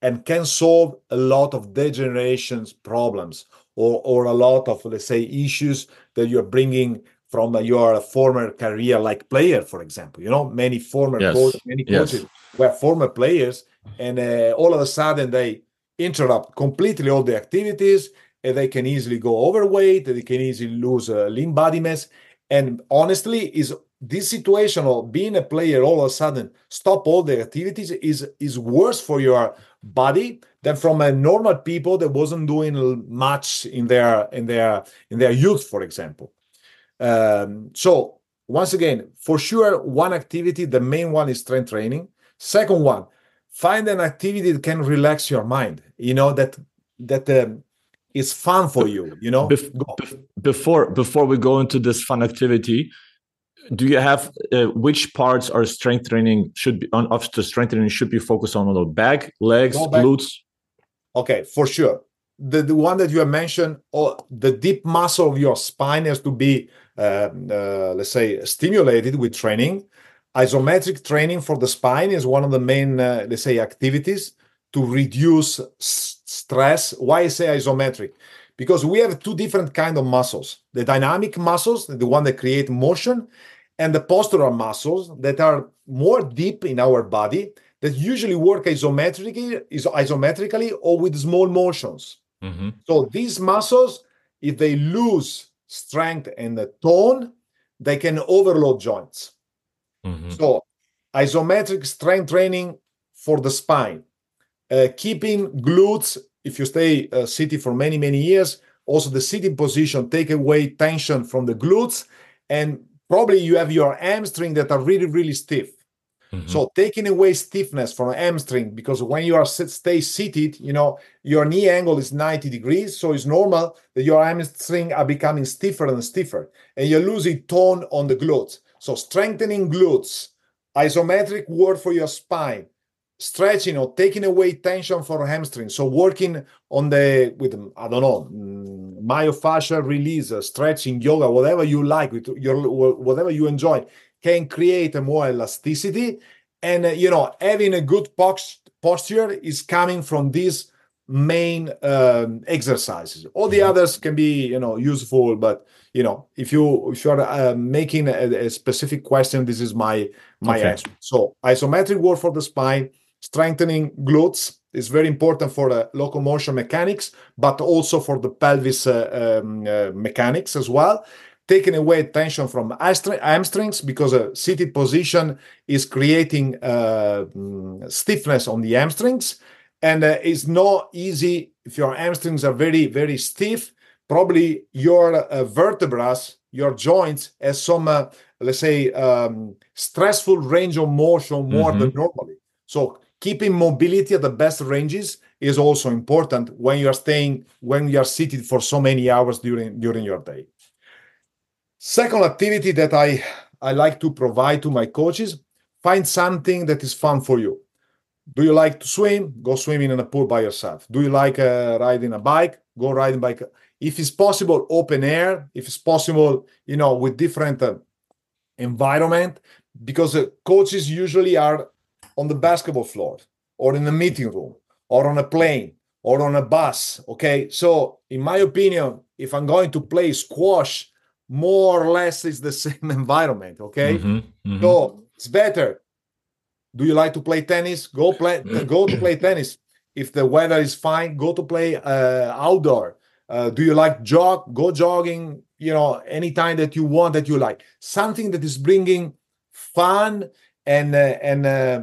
and can solve a lot of degenerations problems or, or a lot of let's say issues that you're bringing from your former career like player for example you know many former yes. coaches many coaches yes. were former players and uh, all of a sudden they interrupt completely all the activities and they can easily go overweight they can easily lose uh, lean body mass and honestly is this situation of being a player all of a sudden stop all the activities is is worse for your body than from a normal people that wasn't doing much in their in their in their youth for example. Um, so once again for sure one activity the main one is strength training. Second one find an activity that can relax your mind you know that that um, is fun for you you know? Before before we go into this fun activity do you have uh, which parts are strength training should be on of the strength training should be focused on the back legs back. glutes? Okay for sure. The, the one that you have mentioned oh, the deep muscle of your spine has to be uh, uh, let's say stimulated with training. Isometric training for the spine is one of the main uh, let's say activities to reduce stress. Why i say isometric? Because we have two different kind of muscles. The dynamic muscles the one that create motion and the postural muscles that are more deep in our body that usually work isometrically, isometrically or with small motions. Mm-hmm. So these muscles, if they lose strength and the tone, they can overload joints. Mm-hmm. So isometric strength training for the spine, uh, keeping glutes. If you stay uh, sitting for many many years, also the sitting position take away tension from the glutes and probably you have your hamstring that are really really stiff Mm-hmm. So taking away stiffness from hamstring because when you are sit, stay seated, you know your knee angle is 90 degrees, so it's normal that your hamstring are becoming stiffer and stiffer, and you're losing tone on the glutes. So strengthening glutes, isometric work for your spine, stretching or taking away tension from hamstring. So working on the with I don't know mm, myofascial release, stretching, yoga, whatever you like, with your whatever you enjoy can create a more elasticity. And, uh, you know, having a good posture is coming from these main um, exercises. All the mm-hmm. others can be, you know, useful, but you know, if you if you're uh, making a, a, specific question, this is my my okay. answer. So isometric work for the spine, strengthening glutes is very important for the locomotion mechanics, but also for the pelvis uh, um, uh, mechanics as well taking away tension from hamstrings because a seated position is creating uh, mm, stiffness on the hamstrings. And uh, it's not easy if your hamstrings are very, very stiff. Probably your uh, vertebrae, your joints, has some, uh, let's say, um, stressful range of motion more mm-hmm. than normally. So keeping mobility at the best ranges is also important when you are staying when you are seated for so many hours during during your day Second activity that I, I like to provide to my coaches find something that is fun for you. Do you like to swim? Go swimming in a pool by yourself. Do you like uh, riding a bike? Go riding bike. If it's possible, open air. If it's possible, you know, with different uh, environment, because uh, coaches usually are on the basketball floor or in a meeting room or on a plane or on a bus. Okay, so in my opinion, if I'm going to play squash more or less is the same environment okay? Mm-hmm, mm-hmm. so it's better. Do you like to play tennis? Go play go to play tennis. If the weather is fine go to play uh, outdoor. Uh, do you like jog? Go jogging you know anytime that you want that you like. Something that is bringing fun and uh, and uh,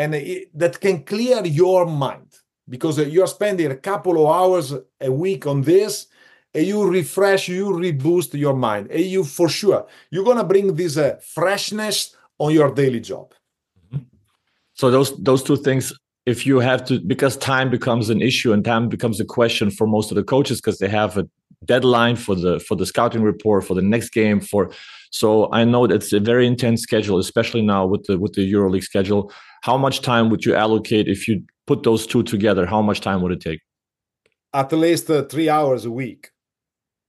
and it, that can clear your mind because you're spending a couple of hours a week on this and you refresh, you reboost your mind, and you for sure you're gonna bring this uh, freshness on your daily job. Mm-hmm. So those those two things, if you have to, because time becomes an issue and time becomes a question for most of the coaches because they have a deadline for the for the scouting report for the next game for. So I know that's a very intense schedule, especially now with the with the EuroLeague schedule. How much time would you allocate if you put those two together? How much time would it take? At least uh, three hours a week.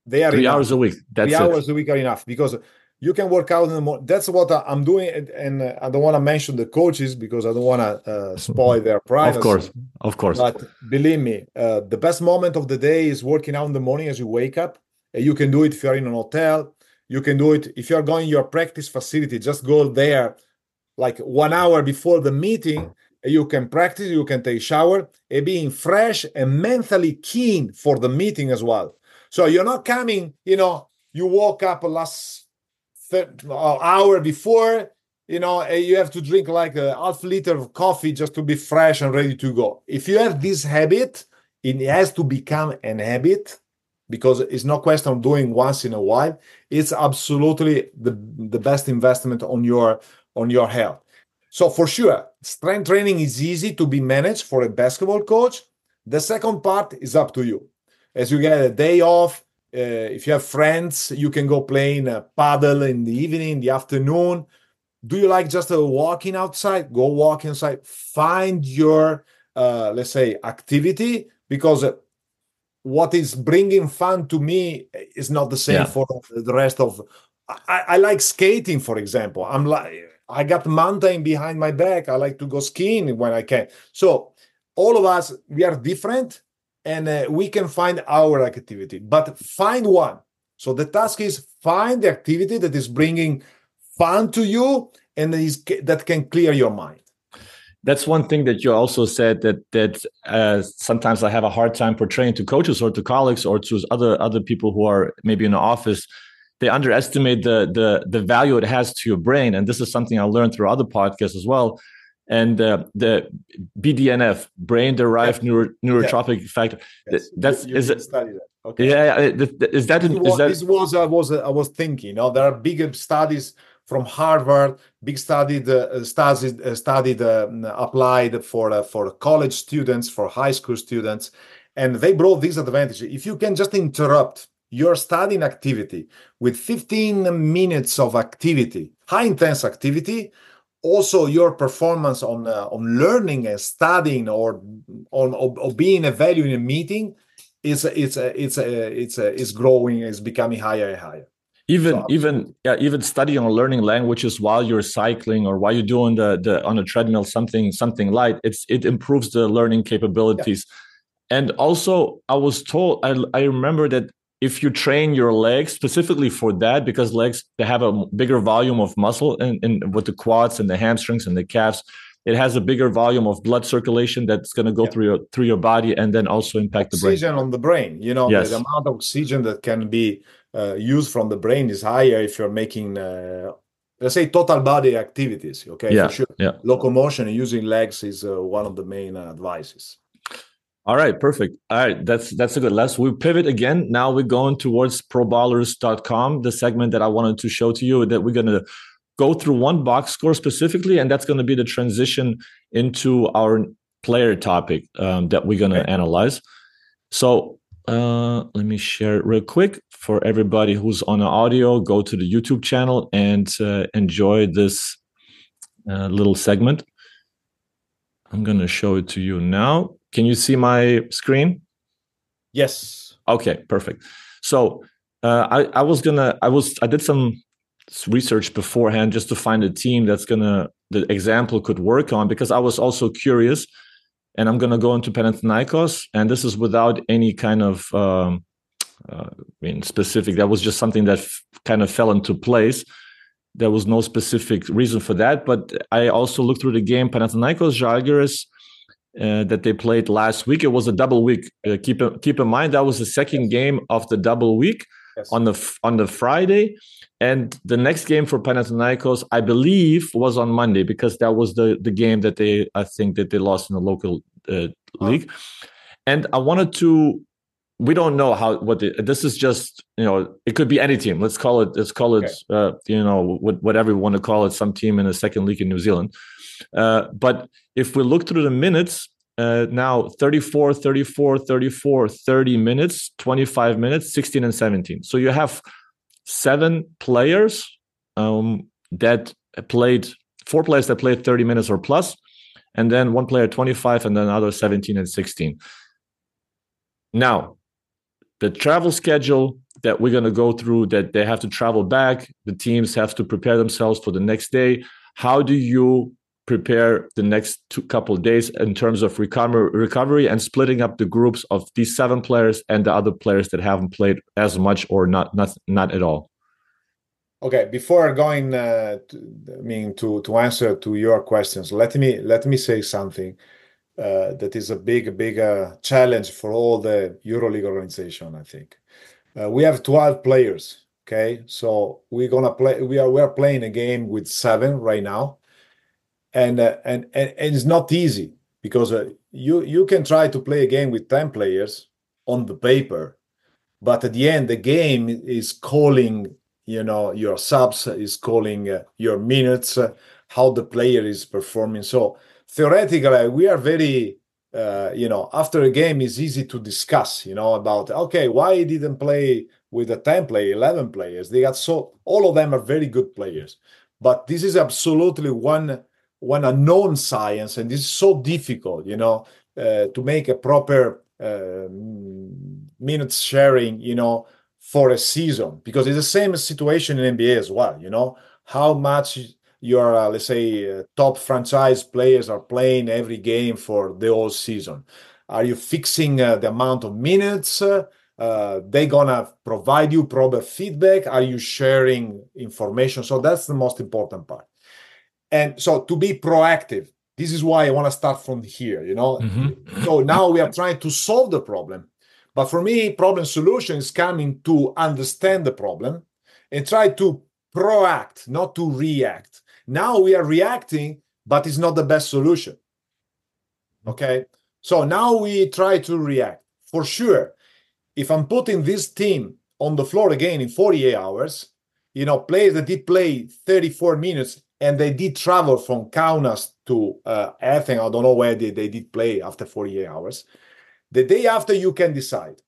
They are three enough. hours a week. That's three it. hours a week are enough because you can work out in the morning. That's what I'm doing, and I don't want to mention the coaches because I don't want to uh, spoil their privacy. Of course, of course. But believe me, uh, the best moment of the day is working out in the morning as you wake up. And you can do it if you're in an hotel. You can do it if you're going your practice facility. Just go there, like one hour before the meeting. You can practice. You can take shower, and being fresh and mentally keen for the meeting as well. So you're not coming, you know, you woke up last third, uh, hour before, you know, you have to drink like a half liter of coffee just to be fresh and ready to go. If you have this habit, it has to become an habit because it's not question of doing once in a while. It's absolutely the, the best investment on your on your health. So for sure, strength training is easy to be managed for a basketball coach. The second part is up to you as you get a day off, uh, if you have friends, you can go playing a paddle in the evening, in the afternoon. Do you like just uh, walking outside? Go walk inside. Find your, uh, let's say, activity because uh, what is bringing fun to me is not the same yeah. for the rest of. I, I like skating, for example. I'm like, I got mountain behind my back. I like to go skiing when I can. So all of us, we are different and uh, we can find our activity but find one so the task is find the activity that is bringing fun to you and that, is, that can clear your mind that's one thing that you also said that that uh, sometimes I have a hard time portraying to coaches or to colleagues or to other other people who are maybe in the office. They underestimate the the the value it has to your brain, and this is something I learned through other podcasts as well and uh, the BDNF, brain derived neuro, neurotrophic yeah. factor. Yes. That's you, you is it. That. Okay. Yeah, is that this was, that this was I was I was thinking. You know, there are bigger studies from Harvard, big studied uh, studied uh, studied uh, applied for uh, for college students, for high school students, and they brought this advantage. If you can just interrupt your studying activity with 15 minutes of activity, high intense activity, also your performance on uh, on learning and studying or on or, or being a value in a meeting is uh, it's uh, it's uh, it's it's growing is becoming higher and higher. Even so, even yeah even studying or learning languages while you're cycling or while you're doing the, the on a treadmill something something light it's it improves the learning capabilities. Yeah. and also i was told I, I remember that if you train your legs specifically for that because legs they have a bigger volume of muscle and, and with the quads and the hamstrings and the calves it has a bigger volume of blood circulation that's going to go yeah. through your through your body and then also impact oxygen the brain oxygen on the brain you know yes. the amount of oxygen that can be uh, used from the brain is higher if you're making uh, let's say total body activities okay yeah, sure yeah locomotion using legs is uh, one of the main advices all right, perfect. All right, that's that's a good. Let's we pivot again. Now we're going towards proballers.com, the segment that I wanted to show to you that we're gonna go through one box score specifically, and that's gonna be the transition into our player topic um, that we're gonna okay. analyze. So uh, let me share it real quick for everybody who's on the audio. Go to the YouTube channel and uh, enjoy this uh, little segment. I'm gonna show it to you now. Can you see my screen? Yes. Okay, perfect. So uh, I, I was gonna, I was, I did some research beforehand just to find a team that's gonna, the example could work on because I was also curious, and I'm gonna go into Panathinaikos, and this is without any kind of, um, uh, I mean, specific. That was just something that kind of fell into place. There was no specific reason for that, but I also looked through the game. Panathinaikos Žalgiris uh, that they played last week. It was a double week. Uh, keep keep in mind that was the second game of the double week yes. on the on the Friday, and the next game for Panathinaikos, I believe, was on Monday because that was the the game that they I think that they lost in the local uh, league. And I wanted to. We don't know how what the, this is. Just you know, it could be any team. Let's call it. Let's call it. Okay. Uh, you know, whatever you want to call it. Some team in the second league in New Zealand. Uh, but if we look through the minutes, uh, now 34, 34, 34, 30 minutes, 25 minutes, 16 and 17. So you have seven players um, that played, four players that played 30 minutes or plus, and then one player 25, and then another 17 and 16. Now, the travel schedule that we're going to go through, that they have to travel back, the teams have to prepare themselves for the next day. How do you prepare the next two couple days in terms of recover, recovery and splitting up the groups of these seven players and the other players that haven't played as much or not not not at all. Okay before going uh, to, i mean to to answer to your questions let me let me say something uh, that is a big big uh, challenge for all the euroleague organization i think. Uh, we have 12 players okay? So we're gonna play we are we are playing a game with seven right now and uh, and, and and it's not easy because uh, you you can try to play a game with 10 players on the paper but at the end the game is calling you know your subs is calling uh, your minutes uh, how the player is performing. So theoretically we are very uh, you know after a game is easy to discuss you know about okay why he didn't play with a 10 player 11 players? They got so all of them are very good players. But this is absolutely one one unknown science, and it's so difficult, you know, uh, to make a proper uh, minutes sharing, you know, for a season because it's the same situation in NBA as well. You know, how much your uh, let's say uh, top franchise players are playing every game for the whole season. Are you fixing uh, the amount of minutes? Uh, they gonna provide you proper feedback. Are you sharing information? So that's the most important part. And so to be proactive, this is why I want to start from here, you know. Mm-hmm. So now we are trying to solve the problem. But for me, problem solution is coming to understand the problem and try to proact, not to react. Now we are reacting, but it's not the best solution. Okay. So now we try to react. For sure, if I'm putting this team on the floor again in 48 hours, you know, players that did play 34 minutes and they did travel from Kaunas to uh, Athens. I don't know where they, they did play after 48 hours. The day after, you can decide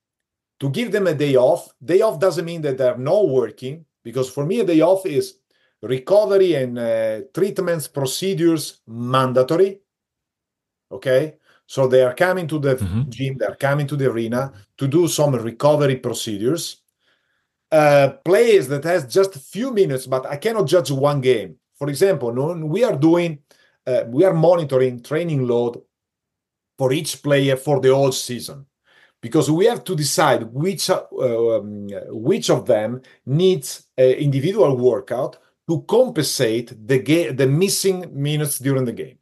to give them a day off. Day off doesn't mean that they're not working, because for me, a day off is recovery and uh, treatments procedures mandatory. Okay. So they are coming to the mm-hmm. gym, they're coming to the arena to do some recovery procedures. Uh, players that has just a few minutes, but I cannot judge one game. For example, we are doing, uh, we are monitoring training load for each player for the whole season. Because we have to decide which uh, um, which of them needs an individual workout to compensate the ga- the missing minutes during the game.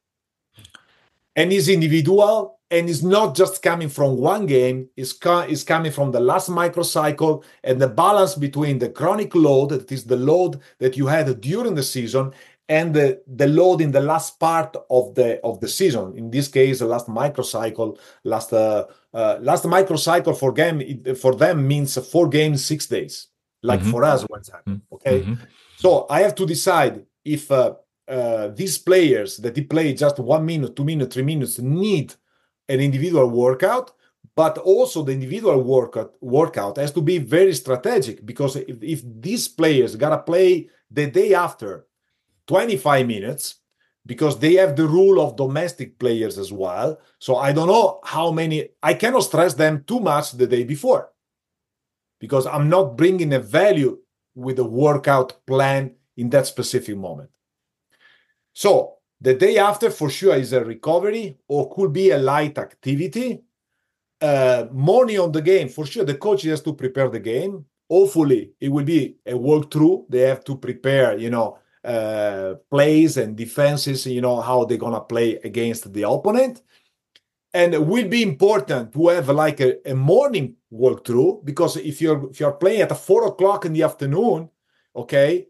And is individual and it's not just coming from one game it's, co- is coming from the last microcycle and the balance between the chronic load that is the load that you had during the season and the, the load in the last part of the of the season in this case the last microcycle last uh, uh, last microcycle for game for them means four games six days like mm-hmm. for us one time okay mm-hmm. so i have to decide if uh, uh, these players that they play just one minute, two minutes, three minutes need an individual workout, but also the individual workout workout has to be very strategic because if, if these players gotta play the day after 25 minutes because they have the rule of domestic players as well. So I don't know how many I cannot stress them too much the day before because I'm not bringing a value with a workout plan in that specific moment. So the day after, for sure, is a recovery or could be a light activity. Uh, morning on the game, for sure, the coach has to prepare the game. Hopefully, it will be a walkthrough. They have to prepare, you know, uh, plays and defenses, you know, how they're gonna play against the opponent. And it will be important to have like a, a morning walkthrough because if you're if you're playing at four o'clock in the afternoon, okay,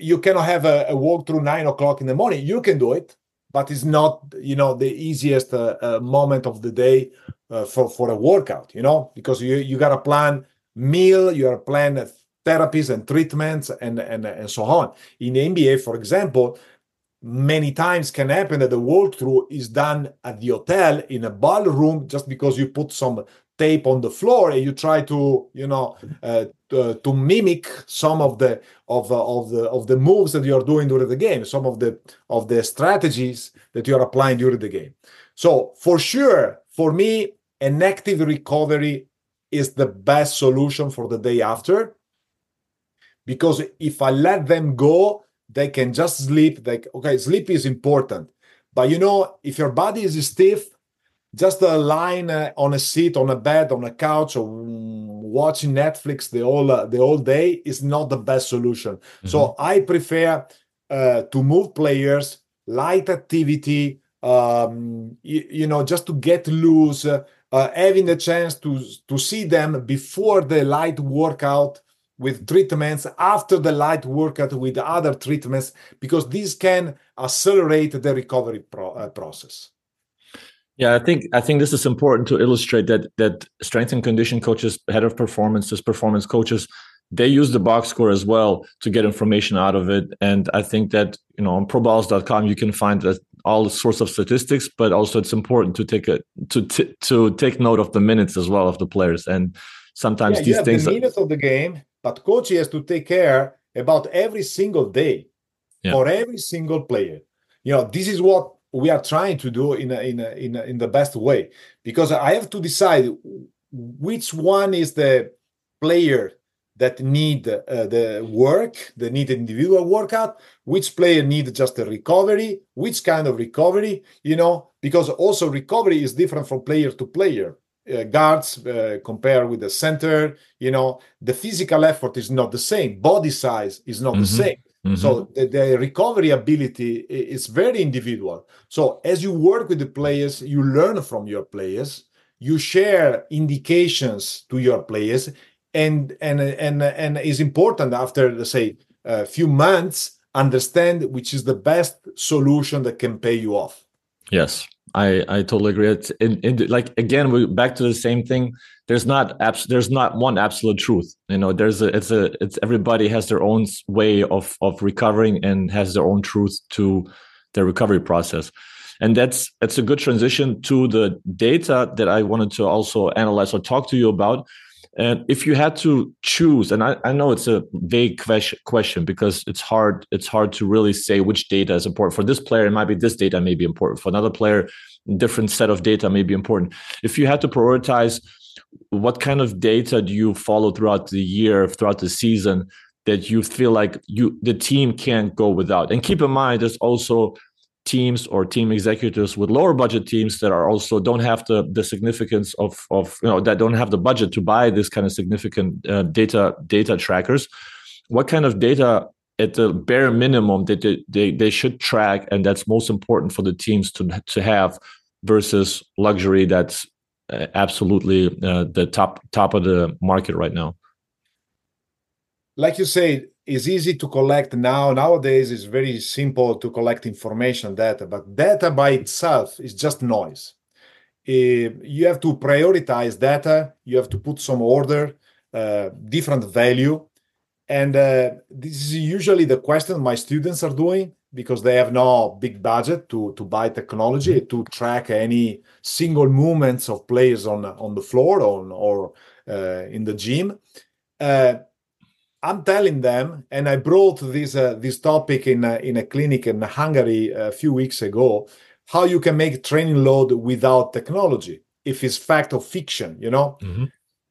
you cannot have a, a walk through nine o'clock in the morning. You can do it, but it's not you know the easiest uh, uh, moment of the day uh, for for a workout. You know because you you gotta plan meal, you gotta plan therapies and treatments and and and so on. In the NBA, for example, many times can happen that the walkthrough is done at the hotel in a ballroom just because you put some tape on the floor and you try to you know uh, to, to, mimic some of the of, uh, of the of the moves that you are doing during the game some of the of the strategies that you are applying during the game. So for sure for me an active recovery is the best solution for the day after because if i let them go they can just sleep like okay sleep is important. But you know if your body is stiff just a line uh, on a seat, on a bed, on a couch, or watching Netflix the whole uh, the whole day is not the best solution. Mm-hmm. So I prefer uh, to move players, light activity, um, you, you, know, just to get loose, uh, having the chance to to see them before the light workout with treatments, after the light workout with other treatments, because this can accelerate the recovery pro- uh, process. Yeah, I think I think this is important to illustrate that that strength and condition coaches, head of performances, performance coaches, they use the box score as well to get information out of it. And I think that you know on proballers.com you can find that all sorts of statistics, but also it's important to take a to t- to take note of the minutes as well of the players. And sometimes yeah, these things the minutes of the game, but coach has to take care about every single day yeah. for every single player. You know, this is what we are trying to do in a, in a, in a, in the best way because I have to decide which one is the player that need uh, the work, they need individual workout, which player need just a recovery, which kind of recovery, you know, because also recovery is different from player to player. Uh, guards uh, compare with the center, you know, the physical effort is not the same, body size is not mm-hmm. the same. Mm-hmm. So the, the, recovery ability is very individual. So as you work with the players, you learn from your players, you share indications to your players, and and and and is important after let's say a few months understand which is the best solution that can pay you off. Yes, I I totally agree. It's in, in like again we back to the same thing. There's not abs- there's not one absolute truth. You know, there's a it's a it's everybody has their own way of of recovering and has their own truth to their recovery process. And that's that's a good transition to the data that I wanted to also analyze or talk to you about and if you had to choose, and I, I know it's a vague question, question because it's hard, it's hard to really say which data is important. For this player, it might be this data may be important. For another player, different set of data may be important. If you had to prioritize, what kind of data do you follow throughout the year, throughout the season that you feel like you the team can't go without? And keep in mind, there's also teams or team executives with lower budget teams that are also don't have the the significance of of you know that don't have the budget to buy this kind of significant uh, data data trackers. What kind of data at the bare minimum that they, they, they should track and that's most important for the teams to to have versus luxury that's uh, absolutely uh, the top top of the market right now? Like you say is easy to collect now. Nowadays, it's very simple to collect information data, but data by itself is just noise. Uh, you have to prioritize data. You have to put some order, uh, different value, and uh, this is usually the question my students are doing because they have no big budget to to buy technology to track any single movements of players on on the floor on or uh, in the gym uh, I'm telling them, and I brought this uh, this topic in a, in a clinic in Hungary a few weeks ago, how you can make training load without technology, if it's fact or fiction. You know, mm-hmm.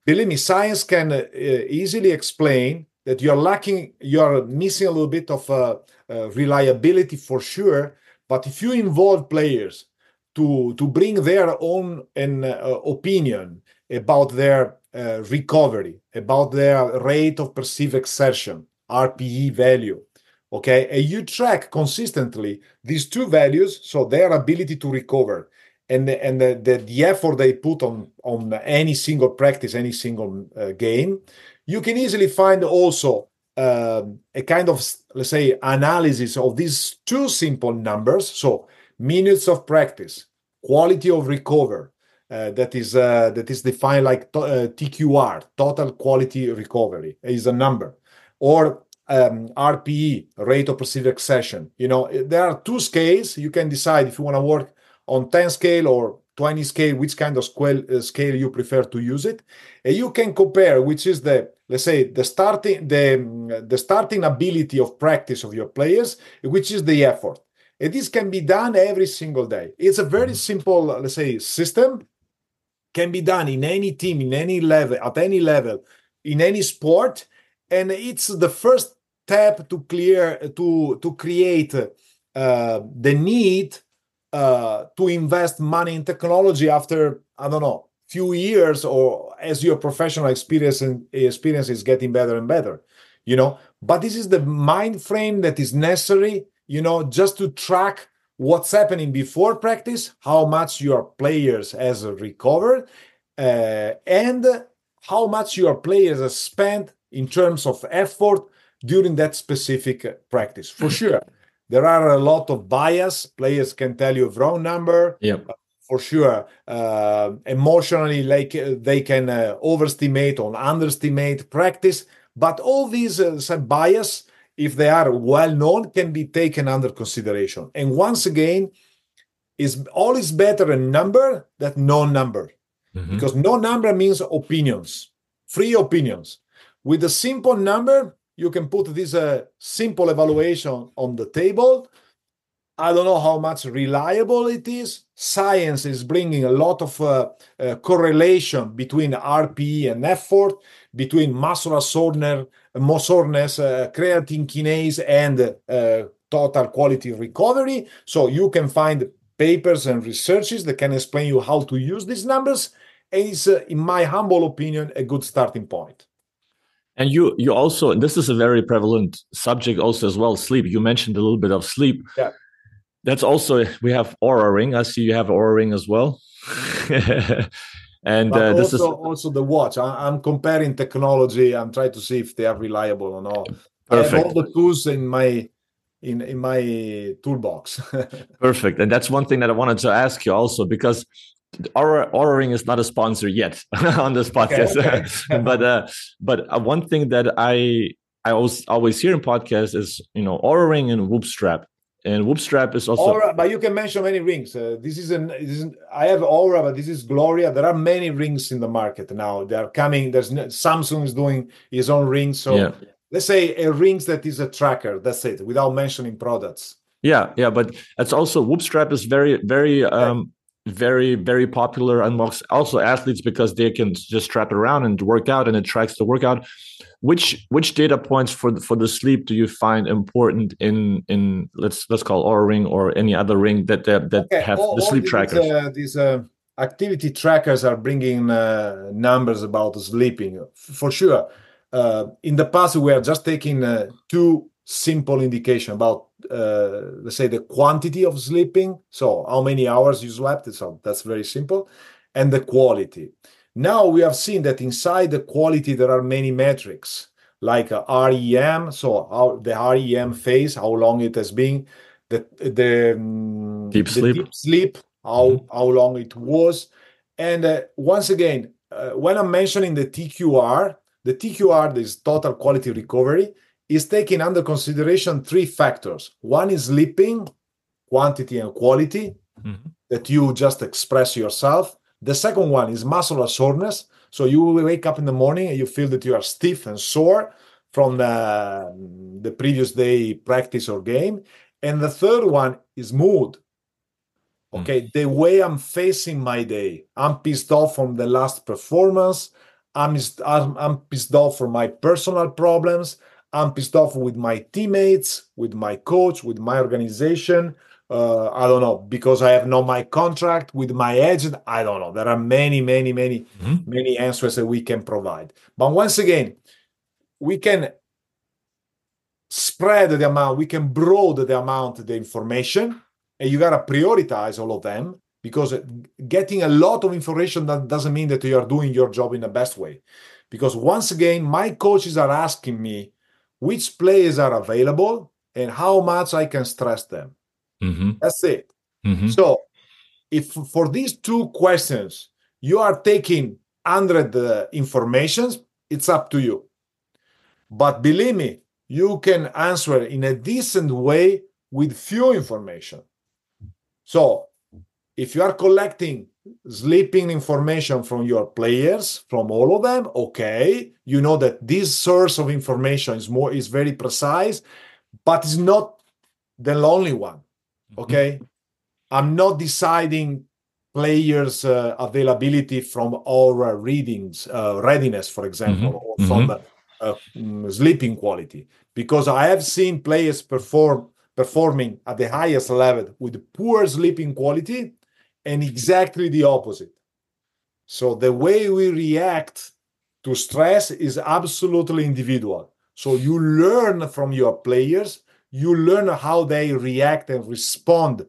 believe me, science can uh, easily explain that you're lacking, you're missing a little bit of uh, uh, reliability for sure. But if you involve players to to bring their own an, uh, opinion about their uh, recovery, about their rate of perceived exertion, RPE value. Okay, and you track consistently these two values, so their ability to recover and and the, the, the effort they put on on any single practice, any single uh, game. You can easily find also uh, a kind of let's say analysis of these two simple numbers. So minutes of practice, quality of recover, that is uh, that is defined like to, uh, TQR, total quality recovery, is a number, or um, RPE, rate of perceived exertion. You know, there are two scales. You can decide if you want to work on 10 scale or 20 scale, which kind of scale, uh, scale you prefer to use it. And you can compare which is the let's say the starting the the starting ability of practice of your players, which is the effort. And this can be done every single day. It's a very mm-hmm. simple, let's say, system can be done in any team, in any level, at any level, in any sport, and it's the first step to clear to to create uh, the need uh, to invest money in technology after I don't know few years or as your professional experience and experience is getting better and better, you know. But this is the mind frame that is necessary, you know, just to track what's happening before practice, how much your players has recovered, uh, and how much your players have spent in terms of effort during that specific practice. For sure, there are a lot of bias. Players can tell you a wrong number. For sure, uh, emotionally, like uh, they can uh, overestimate or underestimate practice. But all these uh, bias if they are well known, can be taken under consideration. And once again, is all is better a number than no number, mm-hmm. because no number means opinions, free opinions. With a simple number, you can put this uh, simple evaluation on the table. I don't know how much reliable it is. Science is bringing a lot of uh, uh, correlation between RPE and effort, between muscular soreness soreness, uh, creatine kinase, and uh, total quality recovery. So you can find papers and researches that can explain you how to use these numbers. And it's, uh, in my humble opinion, a good starting point. And you, you also, this is a very prevalent subject also as well. Sleep. You mentioned a little bit of sleep. Yeah. That's also we have Oura ring. I see you have Oura ring as well. and uh, this also, is also the watch. I, am comparing technology. I'm trying to see if they are reliable or not. Perfect. I have all the tools in my in in my toolbox. Perfect, and that's one thing that I wanted to ask you also because our Oura Ring is not a sponsor yet on this podcast, okay, okay. but uh, but uh, one thing that I I always always hear in podcasts is you know Oura Ring and Whoop Strap, and Whoop Strap is also. Oura, but you can mention many rings. Uh, this is an. This is, I have Oura, but this is Gloria. There are many rings in the market now. They are coming. There's Samsung is doing his own ring. So yeah let's say a rings that is a tracker that's it without mentioning products yeah yeah but it's also whoop strap is very very um very very popular amongst also athletes because they can just strap it around and work out and it tracks the workout which which data points for the, for the sleep do you find important in in let's let's call Oura ring or any other ring that that, that okay. have all, the sleep trackers? uh, these uh, activity trackers are bringing uh, numbers about sleeping for sure. Uh, in the past we are just taking uh, two simple indication about uh, let's say the quantity of sleeping. So how many hours you slept so that's very simple. And the quality now we have seen that inside the quality there are many metrics like uh, rem so how the rem phase how long it has been the the um, deep sleep deep sleep how mm-hmm. how long it was and uh, once again uh, when i'm mentioning the tqr the TQR, this total quality recovery, is taking under consideration three factors. One is sleeping, quantity and quality mm-hmm. that you just express yourself. The second one is muscular soreness. So you will wake up in the morning and you feel that you are stiff and sore from the, the previous day practice or game. And the third one is mood. Okay, mm. the way I'm facing my day. I'm pissed off from the last performance. I'm, I'm, I'm pissed off for my personal problems. I'm pissed off with my teammates, with my coach, with my organization. Uh, I don't know because I have not my contract with my agent. I don't know. There are many, many, many, mm-hmm. many answers that we can provide. But once again, we can spread the amount. We can broaden the amount the information, and you gotta prioritize all of them because getting a lot of information that doesn't mean that you are doing your job in the best way because once again my coaches are asking me which players are available and how much i can stress them mm-hmm. that's it mm-hmm. so if for these two questions you are taking 100 uh, informations it's up to you but believe me you can answer in a decent way with few information so if you are collecting sleeping information from your players from all of them okay you know that this source of information is more is very precise but it's not the only one. Okay mm-hmm. i'm not deciding players uh, availability from our readings uh, readiness for example mm-hmm. or from mm-hmm. uh, mm, sleeping quality because i have seen players perform performing at the highest level with poor sleeping quality and exactly the opposite. So the way we react to stress is absolutely individual. So you learn from your players, you learn how they react and respond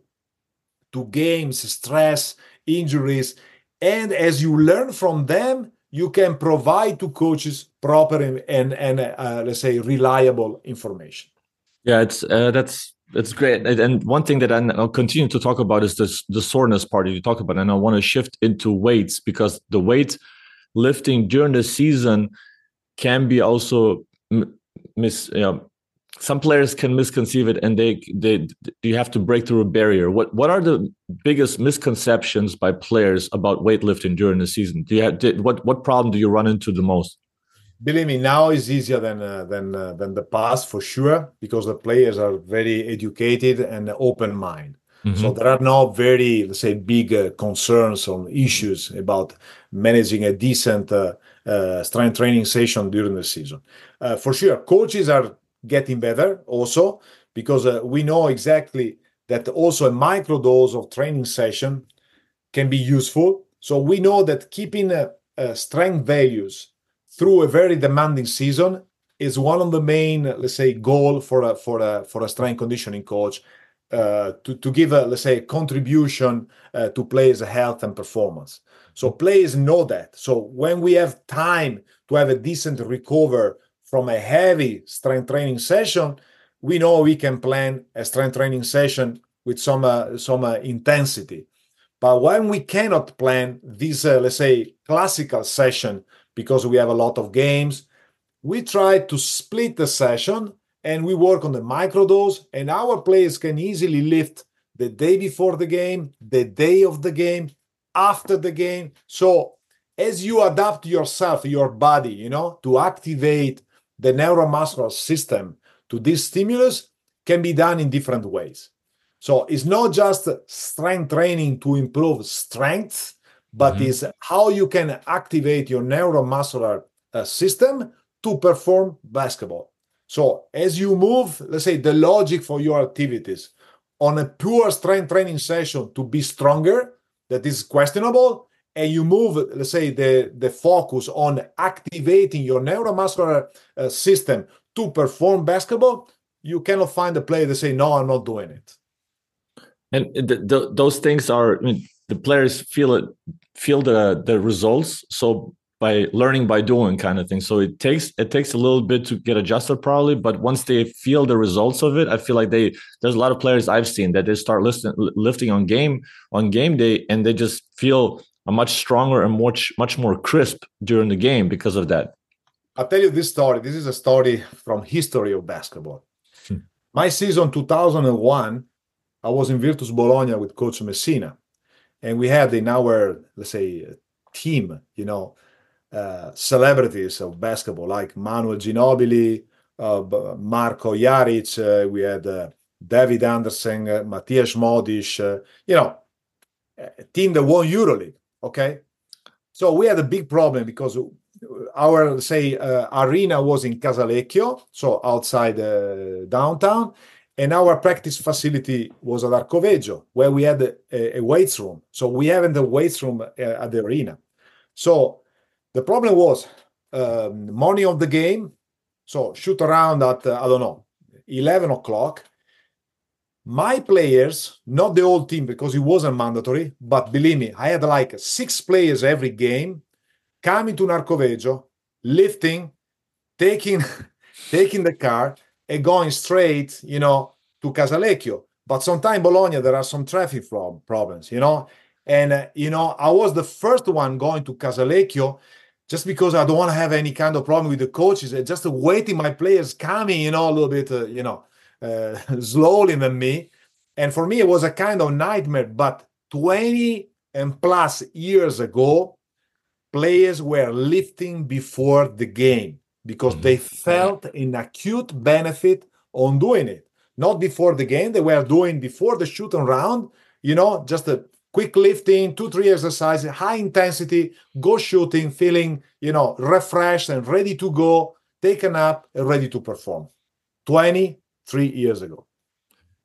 to games, stress, injuries. And as you learn from them, you can provide to coaches proper and, and, and uh, let's say reliable information. Yeah, it's uh, that's that's great. And one thing that I'll continue to talk about is the soreness part you talk about. And I want to shift into weights because the weight lifting during the season can be also mis you know, some players can misconceive it and they they you have to break through a barrier. What what are the biggest misconceptions by players about weightlifting during the season? Do you have, did, what what problem do you run into the most? believe me, now is easier than uh, than uh, than the past for sure because the players are very educated and open mind. Mm-hmm. So there are no very let's say big uh, concerns or issues about managing a decent uh, uh, strength training session during the season. Uh, for sure, coaches are getting better also because we know exactly that also a micro dose of training session can be useful. So we know that keeping strength values through a very demanding season is one of the main, let's say, goal for a for a for a strength conditioning coach uh, to to give a let's say contribution uh, to players' health and performance. So players know that. So when we have time to have a decent recover from a heavy strength training session, we know we can plan a strength training session with some uh, some uh, intensity. But when we cannot plan this, uh, let's say, classical session because we have a lot of games, we try to split the session and we work on the microdose, and our players can easily lift the day before the game, the day of the game, after the game. So as you adapt yourself, your body, you know, to activate the neuromuscular system to this stimulus can be done in different ways. So it's not just strength training to improve strength, but mm-hmm. is how you can activate your neuromuscular uh, system to perform basketball. So as you move, let's say the logic for your activities on a pure strength training session to be stronger, that is questionable, and you move, let's say, the, the focus on activating your neuromuscular uh, system to perform basketball, you cannot find a player that say, no, I'm not doing it. And the, the, those things are I mean, the players feel it feel the the results so by learning by doing kind of thing. So it takes it takes a little bit to get adjusted probably but once they feel the results of it i feel like they there's a lot of players i've seen that they start lifting lifting on game on game day and they just feel a much stronger and much much more crisp during the game because of that i'll tell you this story this is a story from history of basketball hmm. my season 2001 I was in Virtus Bologna with Coach Messina, and we had in our let's say team, you know, uh, celebrities of basketball like Manuel Ginobili, uh, Marko Jaric. Uh, we had uh, David Andersen, uh, Matjaž Smodiš. Uh, you know, a team that won EuroLeague. Okay, so we had a big problem because our say arena was in Casalecchio, so outside downtown, and our practice facility was at Arcoveggio, where we had a, a weights room. So we haven't a weights room uh, at the arena. So the problem was um, morning of the game. So shoot around at uh, I don't know 11 o'clock. My players, not the whole team because it wasn't mandatory, but believe me, I had like six players every game coming to Narcoveggio, lifting, taking taking the car, and going straight, you know, to Casalecchio. But sometimes Bologna, there are some traffic problems, you know. And uh, you know, I was the first one going to Casalecchio just because I don't want to have any kind of problem with the coaches. Uh, just waiting my players coming, you know, a little bit, uh, you know, uh, slowly than me. And for me, it was a kind of nightmare. But 20 and plus years ago, players were lifting before the game because mm-hmm. they felt an acute benefit on doing it. Not before the game, they were doing before the shooting round, you know, just a quick lifting, two, three exercises, high intensity, go shooting, feeling, you know, refreshed and ready to go, taken up and ready to perform. 23 years ago.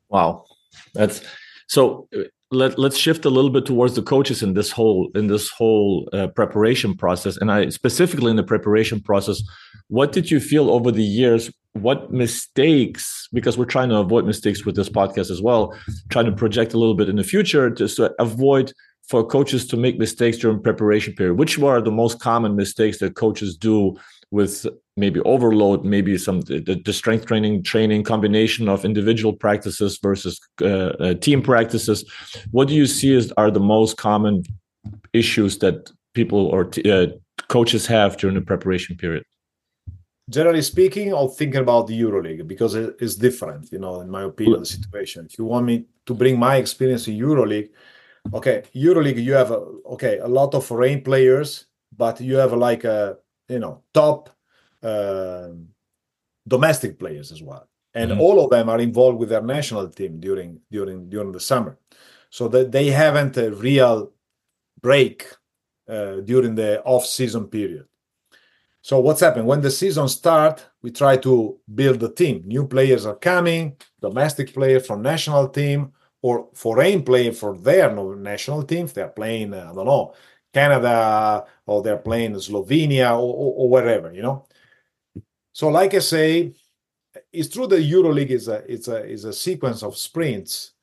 Wow. That's so let, let's shift a little bit towards the coaches in this whole in this whole uh, preparation process and i specifically in the preparation process what did you feel over the years what mistakes because we're trying to avoid mistakes with this podcast as well trying to project a little bit in the future just to avoid for coaches to make mistakes during preparation period which were the most common mistakes that coaches do with maybe overload, maybe some the, the strength training training combination of individual practices versus uh, uh, team practices. What do you see as are the most common issues that people or uh, coaches have during the preparation period? Generally speaking, I'm thinking about the EuroLeague because it's different, you know, in my opinion, the situation. If you want me to bring my experience in EuroLeague, okay, EuroLeague, you have, okay, a lot of rain players, but you have like a, you know top uh, domestic players as well. And mm-hmm. all of them are involved with their national team during during during the summer. So that they haven't a real break uh, during the off season period. So what's happened? When the season start we try to build a team. New players are coming domestic players from national team or foreign player for their national teams. They're playing uh, i don't know Canada or they're playing Slovenia or, or, or wherever, you know. So, like I say, it's true that EuroLeague is a it's a is a sequence of sprints,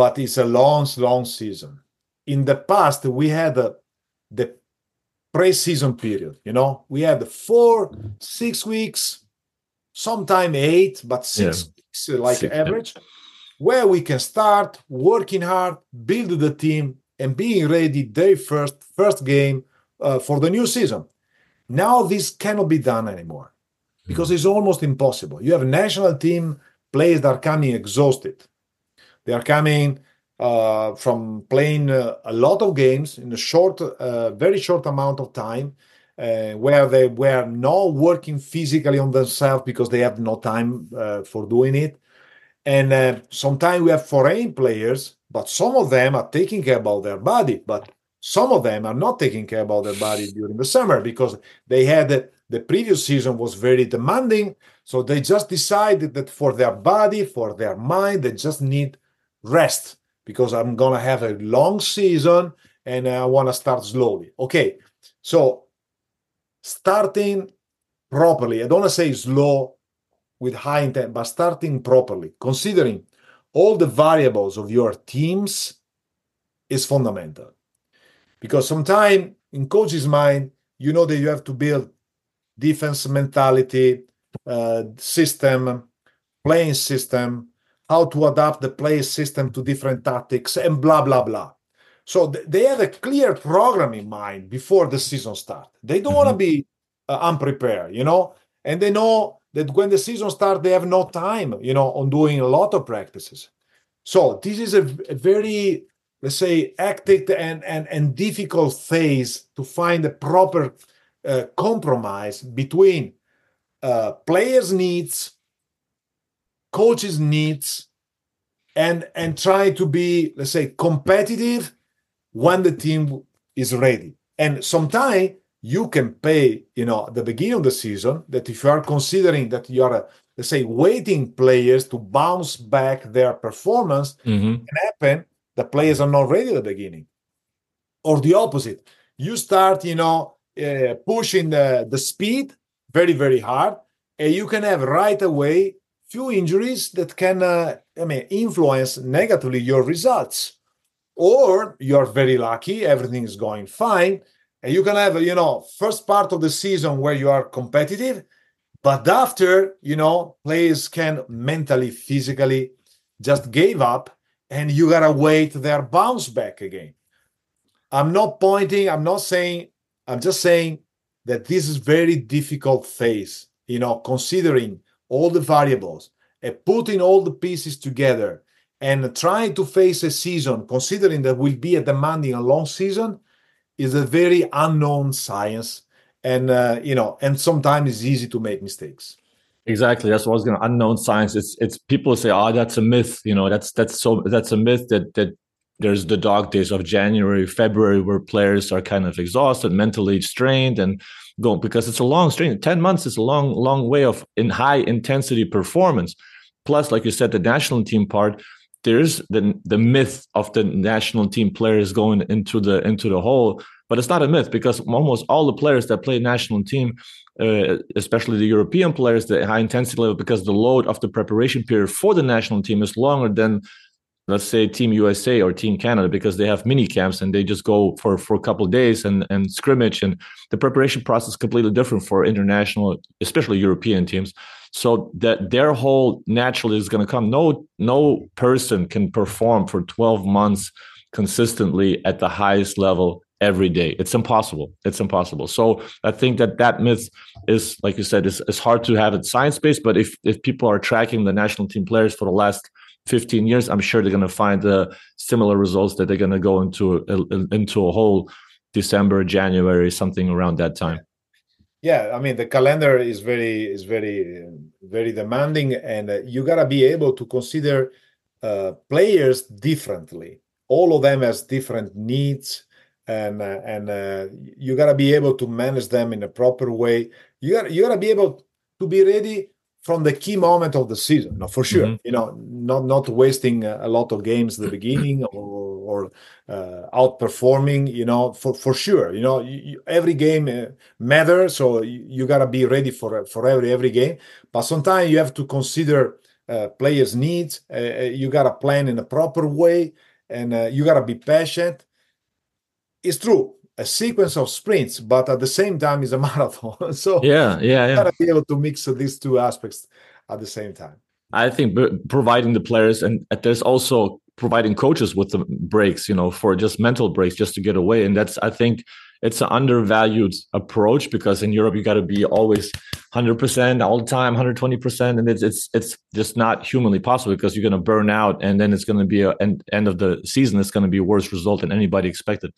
but it's a long, long season. In the past, we had a, the pre-season period. You know, we had four, six weeks, sometime eight, but six, yeah. six, uh, like average, where we can start working hard, build the team, and being ready day first, first game uh, for the new season. Now this cannot be done anymore because it's almost impossible. You have national team players that are coming exhausted. They are coming uh, from playing uh, a lot of games in a short, uh, very short amount of time, uh, where they were not working physically on themselves because they have no time uh, for doing it. And uh, sometimes we have foreign players, but some of them are taking care about their body, but some of them are not taking care about their body during the summer because they had the previous season was very demanding. So they just decided that for their body, for their mind, they just need rest because I'm going to have a long season and I want to start slowly. Okay. So starting properly, I don't want to say slow with high intent, but starting properly, considering all the variables of your teams is fundamental. Because sometimes in coach's mind, you know that you have to build defense mentality, uh, system, playing system, how to adapt the play system to different tactics, and blah blah blah. So th- they have a clear program in mind before the season starts. They don't mm-hmm. want to be uh, unprepared, you know, and they know that when the season starts, they have no time, you know, on doing a lot of practices. So this is a, a very, let's say, hectic and, and and difficult phase to find a proper uh, compromise between uh, players' needs, coaches' needs, and and try to be, let's say, competitive when the team is ready. And sometimes you can pay, you know, at the beginning of the season that if you are considering that you are, let's say, waiting players to bounce back their performance, mm-hmm. can happen. The players are not ready at the beginning, or the opposite. You start, you know, uh, pushing the, the speed very very hard and you can have right away few injuries that can uh, i mean influence negatively your results or you're very lucky everything is going fine and you can have you know first part of the season where you are competitive but after you know players can mentally physically just gave up and you gotta wait their bounce back again. I'm not pointing i'm not saying I'm just saying that this is very difficult phase, you know, considering all the variables and putting all the pieces together and trying to face a season, considering that will be a demanding a long season, is a very unknown science. And uh, you know, and sometimes it's easy to make mistakes. Exactly. That's what I was going to unknown science. It's it's people say, oh, that's a myth. You know, that's that's so that's a myth that that there's the dog days of January, February, where players are kind of exhausted, mentally strained, and go because it's a long strain. Ten months is a long, long way of in high intensity performance. Plus, like you said, the national team part, there's the the myth of the national team players going into the into the hole, but it's not a myth because almost all the players that play national team. Uh, especially the European players, the high intensity level, because the load of the preparation period for the national team is longer than let's say team usa or team canada because they have mini camps and they just go for for a couple days and and scrimmage and the preparation process is completely different for international especially european teams so that their whole naturally is going to come. No no person can perform for 12 months consistently at the highest level every day. It's impossible. It's impossible. So i think that that myth is like you said is, is hard to have it science based but if if people are tracking the national team players for the last 15 years, I'm sure they're going to find the similar results that they're going to go into a, into a whole December, January, something around that time. Yeah, I mean the calendar is very is very very demanding, and uh, you gotta be able to consider uh, players differently. All of them has different needs, and uh, and uh, you gotta be able to manage them in a proper way. You got you gotta be able to be ready from the key moment of the season, no, for sure. Mm-hmm. You know, not not wasting a lot of games at the beginning or, or uh, outperforming. You know, for for sure. You know, you, you, every game uh, matters, so you, you, gotta be ready for for every every game. But sometimes you have to consider uh, players' needs. You gotta plan in a proper way, and uh, you gotta be patient. It's true a sequence of sprints, but at the same time is a marathon. so yeah, yeah, yeah. gotta be able to mix these two aspects at the same time. I think providing the players and there's also providing coaches with the breaks, you know, for just mental breaks, just to get away. And that's, I think, it's an undervalued approach because in Europe you got to be always 100% all the time, 120%, and it's it's it's just not humanly possible because you're going to burn out, and then it's going to be a end, end of the season. It's going to be a worse result than anybody expected.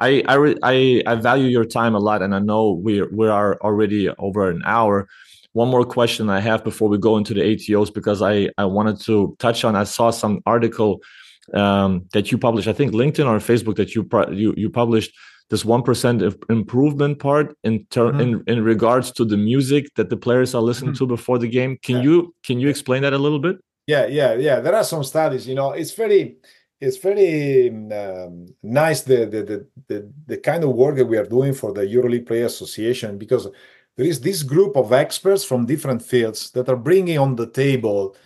I I, I I value your time a lot, and I know we we are already over an hour. One more question I have before we go into the ATOs because I I wanted to touch on. I saw some article um, that you published, I think LinkedIn or Facebook that you you you published this one percent improvement part in ter- mm-hmm. in in regards to the music that the players are listening mm-hmm. to before the game. Can yeah. you can you explain that a little bit? Yeah, yeah, yeah. There are some studies. You know, it's very it's very um, nice the, the, the the the kind of work that we are doing for the EuroLeague Player Association because there is this group of experts from different fields that are bringing on the table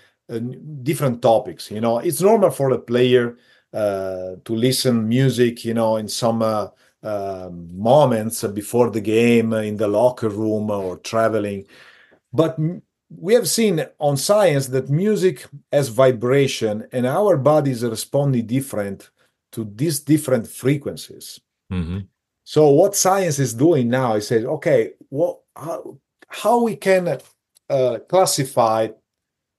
different topics. You know, it's normal for a player uh, to listen music. You know, in some uh, um, moments before the game, in the locker room, or traveling. But we have seen on science that music has vibration, and our bodies responding different to these different frequencies. Mm-hmm. So what science is doing now is saying, okay, what how, how we can uh, classify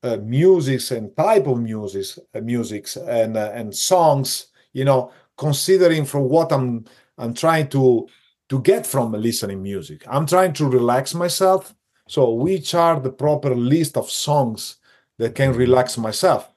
uh, musics and type of musics, uh, musics and uh, and songs. You know, considering from what I'm I'm trying to to get from listening music. I'm trying to relax myself. So which are the proper list of songs that can relax myself?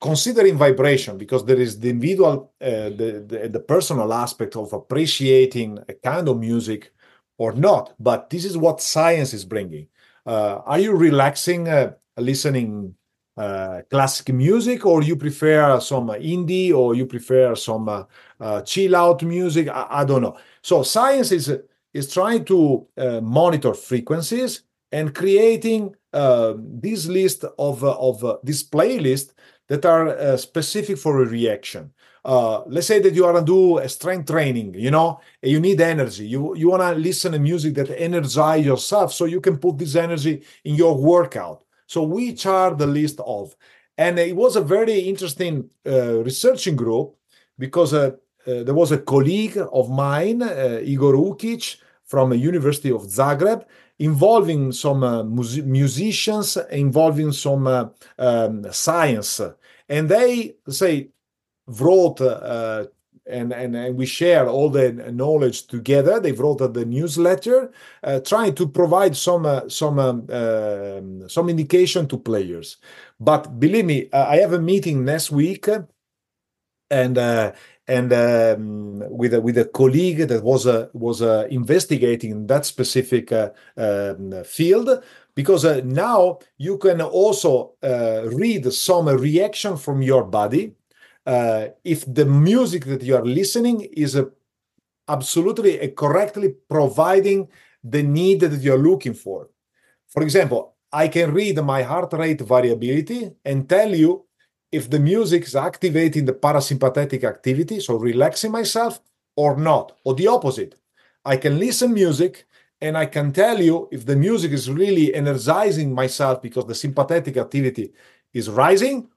Considering vibration, because there is the individual, uh, the, the the personal aspect of appreciating a kind of music or not. But this is what science is bringing. Uh, are you relaxing uh, listening uh, classic music, or you prefer some indie, or you prefer some uh, uh, chill out music? I, I, don't know. So science is is trying to uh, monitor frequencies and creating uh, this list of of this playlist that are specific for a reaction. Uh, let's say that you want to do a strength training, you know, you need energy. You you want to listen to music that energize yourself, so you can put this energy in your workout. So which are the list of? And it was a very interesting uh, researching group because uh, uh, there was a colleague of mine, uh, Igor Jukić, from the University of Zagreb, involving some uh, mus- musicians, involving some uh, um, science. And they say wrote and, and, and we share all the knowledge together. They wrote the newsletter, uh, trying to provide some uh, some um, uh, some indication to players. But believe me, uh, I have a meeting next week, and uh, and um, with a, with a colleague that was uh, was investigating that specific um, field. Because now you can also read some reaction from your body uh, if the music that you are listening is a, absolutely a correctly providing the need that you're looking for. For example, I can read my heart rate variability and tell you if the music is activating the parasympathetic activity, so relaxing myself, or not, or the opposite. I can listen music and I can tell you if the music is really energizing myself because the sympathetic activity is rising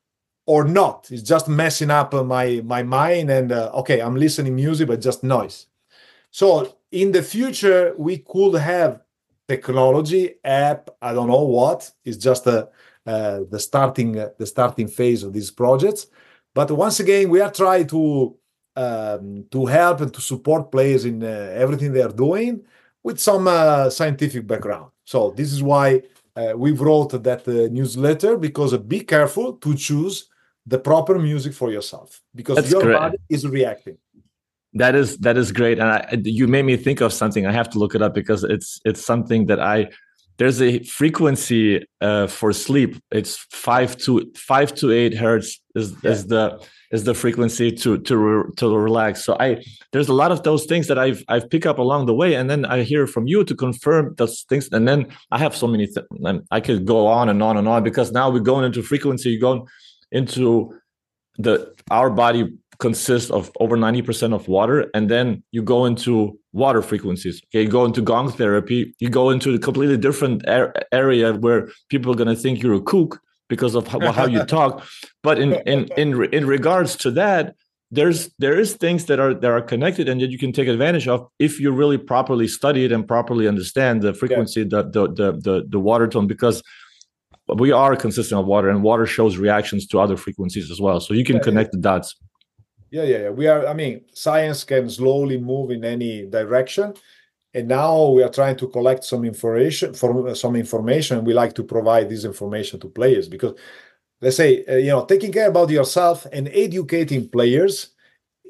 or not. It's just messing up my my mind and uh, okay, I'm listening music, but just noise. So in the future, we could have technology app. I don't know what. It's just a, uh, the starting uh, the starting phase of these projects. But once again, we are trying to um, to help and to support players in uh, everything they are doing with some uh, scientific background. So this is why uh, we wrote that uh, newsletter because uh, be careful to choose the proper music for yourself because That's your great. body is reacting. That is that is great. And I, you made me think of something. I have to look it up because it's it's something that i there's a frequency uh, for sleep. It's five to five to eight hertz is yeah. is the is the frequency to to re, to relax. So i there's a lot of those things that i've i've picked up along the way. And then i hear from you to confirm those things. And then i have so many th- i could go on and on and on because now we're going into frequency. You're going into the our body consists of over 90% of water and then you go into water frequencies okay you go into gong therapy you go into a completely different area where people are going to think you're a kook because of how, how you talk. But in in in in regards to that, there's there is things that are that are connected and that you can take advantage of if you really properly study it and properly understand the frequency, yeah. the, the the the the water tone, because we are consistent of water and water shows reactions to other frequencies as well. So you can yeah, connect yeah. the dots. Yeah, yeah, yeah. We are, I mean, science can slowly move in any direction. And now we are trying to collect some information for some information. We like to provide this information to players because let's say uh, you know taking care about yourself and educating players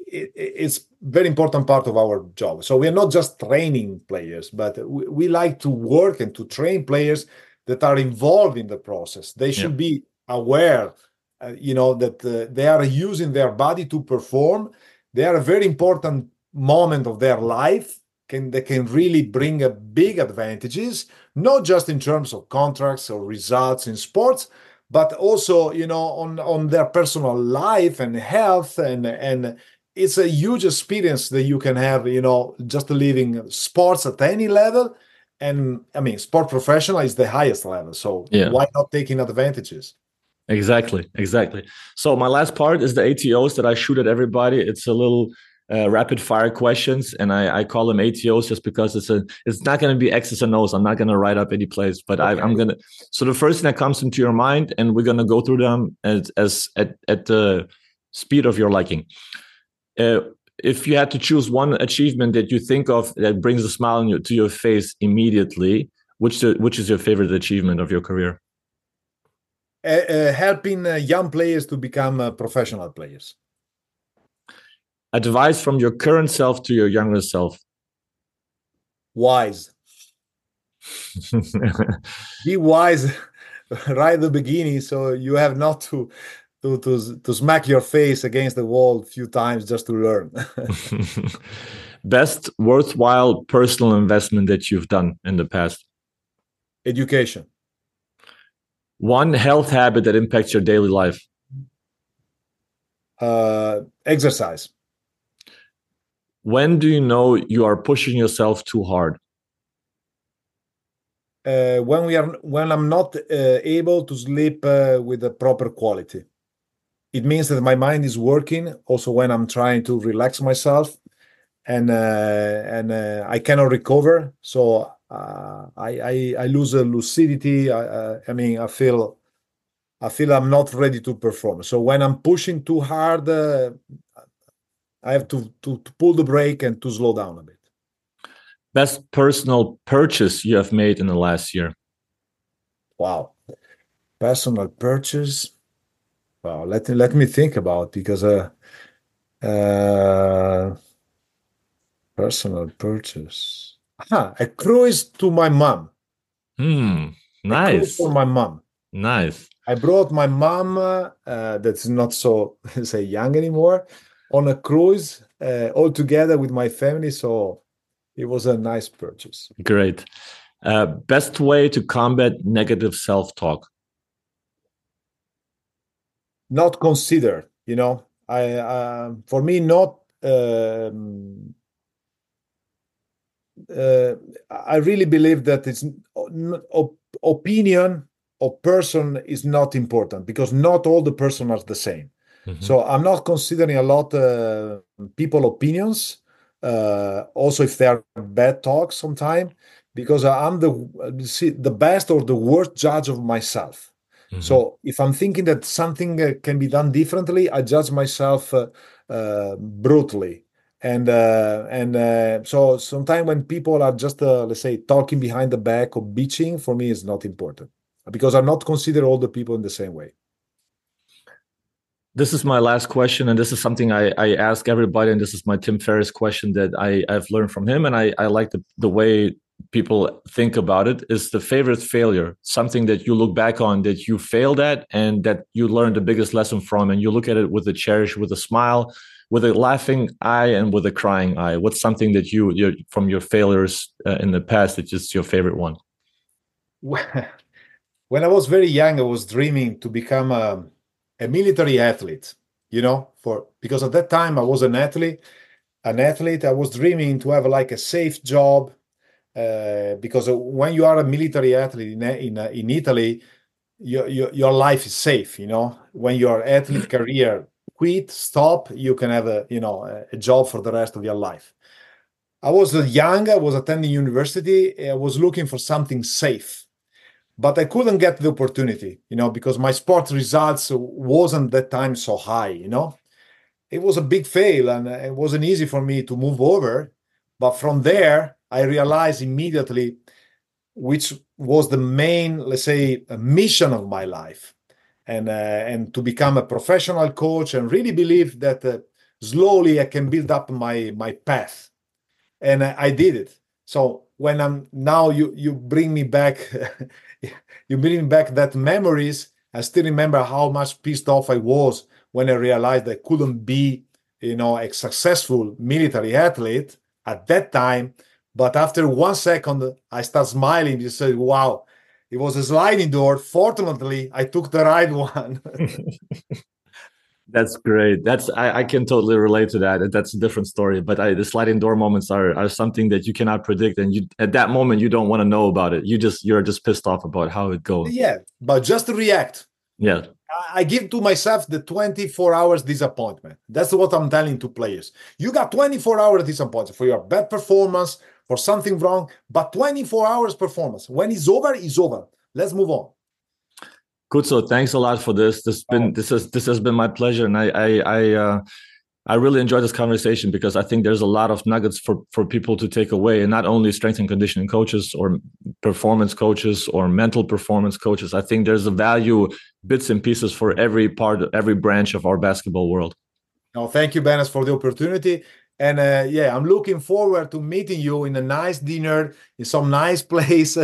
it, it's very important part of our job so we're not just training players but we, we, like to work and to train players that are involved in the process. They should yeah. be aware uh, you know that uh, they are using their body to perform. They are a very important moment of their life can they can really bring a big advantages not just in terms of contracts or results in sports but also you know on on their personal life and health and and it's a huge experience that you can have you know just living sports at any level and i mean sport professional is the highest level so yeah. why not taking advantages exactly exactly so my last part is the atos that i shoot at everybody it's a little uh, rapid fire questions, and I, I, call them ATOs just because it's a it's not going to be X's and O's. I'm not going to write up any plays, but okay. I, am gonna. So the first thing that comes into your mind, and we're going to go through them as, as at at the speed of your liking. Uh, if you had to choose one achievement that you think of that brings a smile your, to your face immediately, which which is your favorite achievement of your career? Uh, uh helping uh, young players to become uh, professional players. Advice from your current self to your younger self. Wise. Be wise right at the beginning so you have not to to to, to smack your face against the wall a few times just to learn. Best worthwhile personal investment that you've done in the past? Education. One health habit that impacts your daily life? Uh, exercise. When do you know you are pushing yourself too hard? Uh, when we are when i'm not uh, able to sleep uh, with the proper quality it means that my mind is working also when i'm trying to relax myself and uh, and uh, i cannot recover so uh, I, I, I lose a lucidity I, I mean i feel i feel i'm not ready to perform so when i'm pushing too hard I have to, to, to pull the brake and to slow down a bit. Best personal purchase you have made in the last year? Wow, personal purchase. Well, let let me think about because uh, uh, personal purchase. Ah, a cruise to my mom. Hmm, nice for my mom. Nice. I brought my mom. Uh, that's not so say young anymore on a cruise uh, all together with my family. So it was a nice purchase. Great. Uh, best way to combat negative self talk? Not considered. you know, I uh, for me not. Um, uh, I really believe that it's op- opinion of person is not important because not all the person are the same. Mm-hmm. So I'm not considering a lot uh, people opinions, uh, also if they are bad talks sometimes, because I'm the see, the best or the worst judge of myself. Mm-hmm. So if I'm thinking that something uh, can be done differently, I judge myself uh, uh, brutally. And uh, and so sometimes when people are just let's say talking behind the back or bitching, for me is not important because I'm not consider all the people in the same way this is my last question, and this is something I, I ask everybody, and this is my Tim Ferriss question that I, I've learned from him, and I, I like the, the way people think about it is the favorite failure something that you look back on that you failed at and that you learned the biggest lesson from and you look at it with a cherish with a smile with a laughing eye and with a crying eye what's something that you from your failures uh, in the past that's just your favorite one when i was very young i was dreaming to become a a military athlete, you know, for because at that time I was an athlete, an athlete. I was dreaming to have like a safe job, uh, because when you are a military athlete in in, in Italy, your, your your life is safe. You know, when your athlete career quit, stop, you can have a you know a job for the rest of your life. I was young. I was attending university. I was looking for something safe, but I couldn't get the opportunity. You know, because my sport results wasn't that time so high. You know, it was a big fail, and it wasn't easy for me to move over. But from there, I realized immediately which was the main, let's say, mission of my life, and uh, and to become a professional coach, and really believe that uh, slowly I can build up my my path, and I, I did it. So when I'm now, you you bring me back, you bring me back that memories. I still remember how much pissed off I was when I realized I couldn't be, you know, a successful military athlete at that time but after one second, I start smiling. You say, wow, it was a sliding door. Fortunately, I took the right one. That's great. That's I, I, can totally relate to that. That's a different story. But I, the sliding door moments are are something that you cannot predict, and you at that moment you don't want to know about it. You just you're just pissed off about how it goes. Yeah, but just react. Yeah, I give to myself the 24 hours disappointment. That's what I'm telling to players. You got 24 hours disappointment for your bad performance, for something wrong, but 24 hours performance. When it's over, it's over. Let's move on. Good. So thanks a lot for this. This been oh. this has this has been my pleasure, and I I I, uh, I really enjoy this conversation because I think there's a lot of nuggets for for people to take away, and not only strength and conditioning coaches or performance coaches or mental performance coaches. I think there's a value bits and pieces for every part, every branch of our basketball world. No, thank you, Benas, for the opportunity. And uh, yeah, I'm looking forward to meeting you in a nice dinner in some nice place.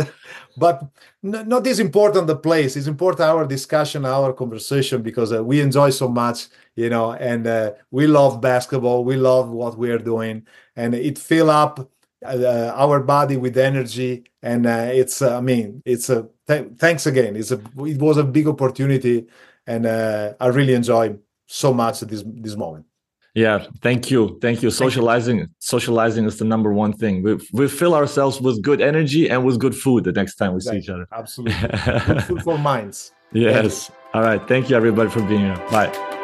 but n- not this important the place. It's important our discussion, our conversation because uh, we enjoy so much, you know, and uh, we love basketball. We love what we are doing, and it fill up uh, our body with energy. And uh, it's, uh, I mean, it's a th- thanks again. It's a it was a big opportunity, and I really enjoy so much this this moment. Yeah, thank you, thank you. Socializing, socializing is the number one thing. We we fill ourselves with good energy and with good food the next time we exactly. see each other. Absolutely, good food for minds. Yes. All right. Thank you, everybody, for being here. Bye.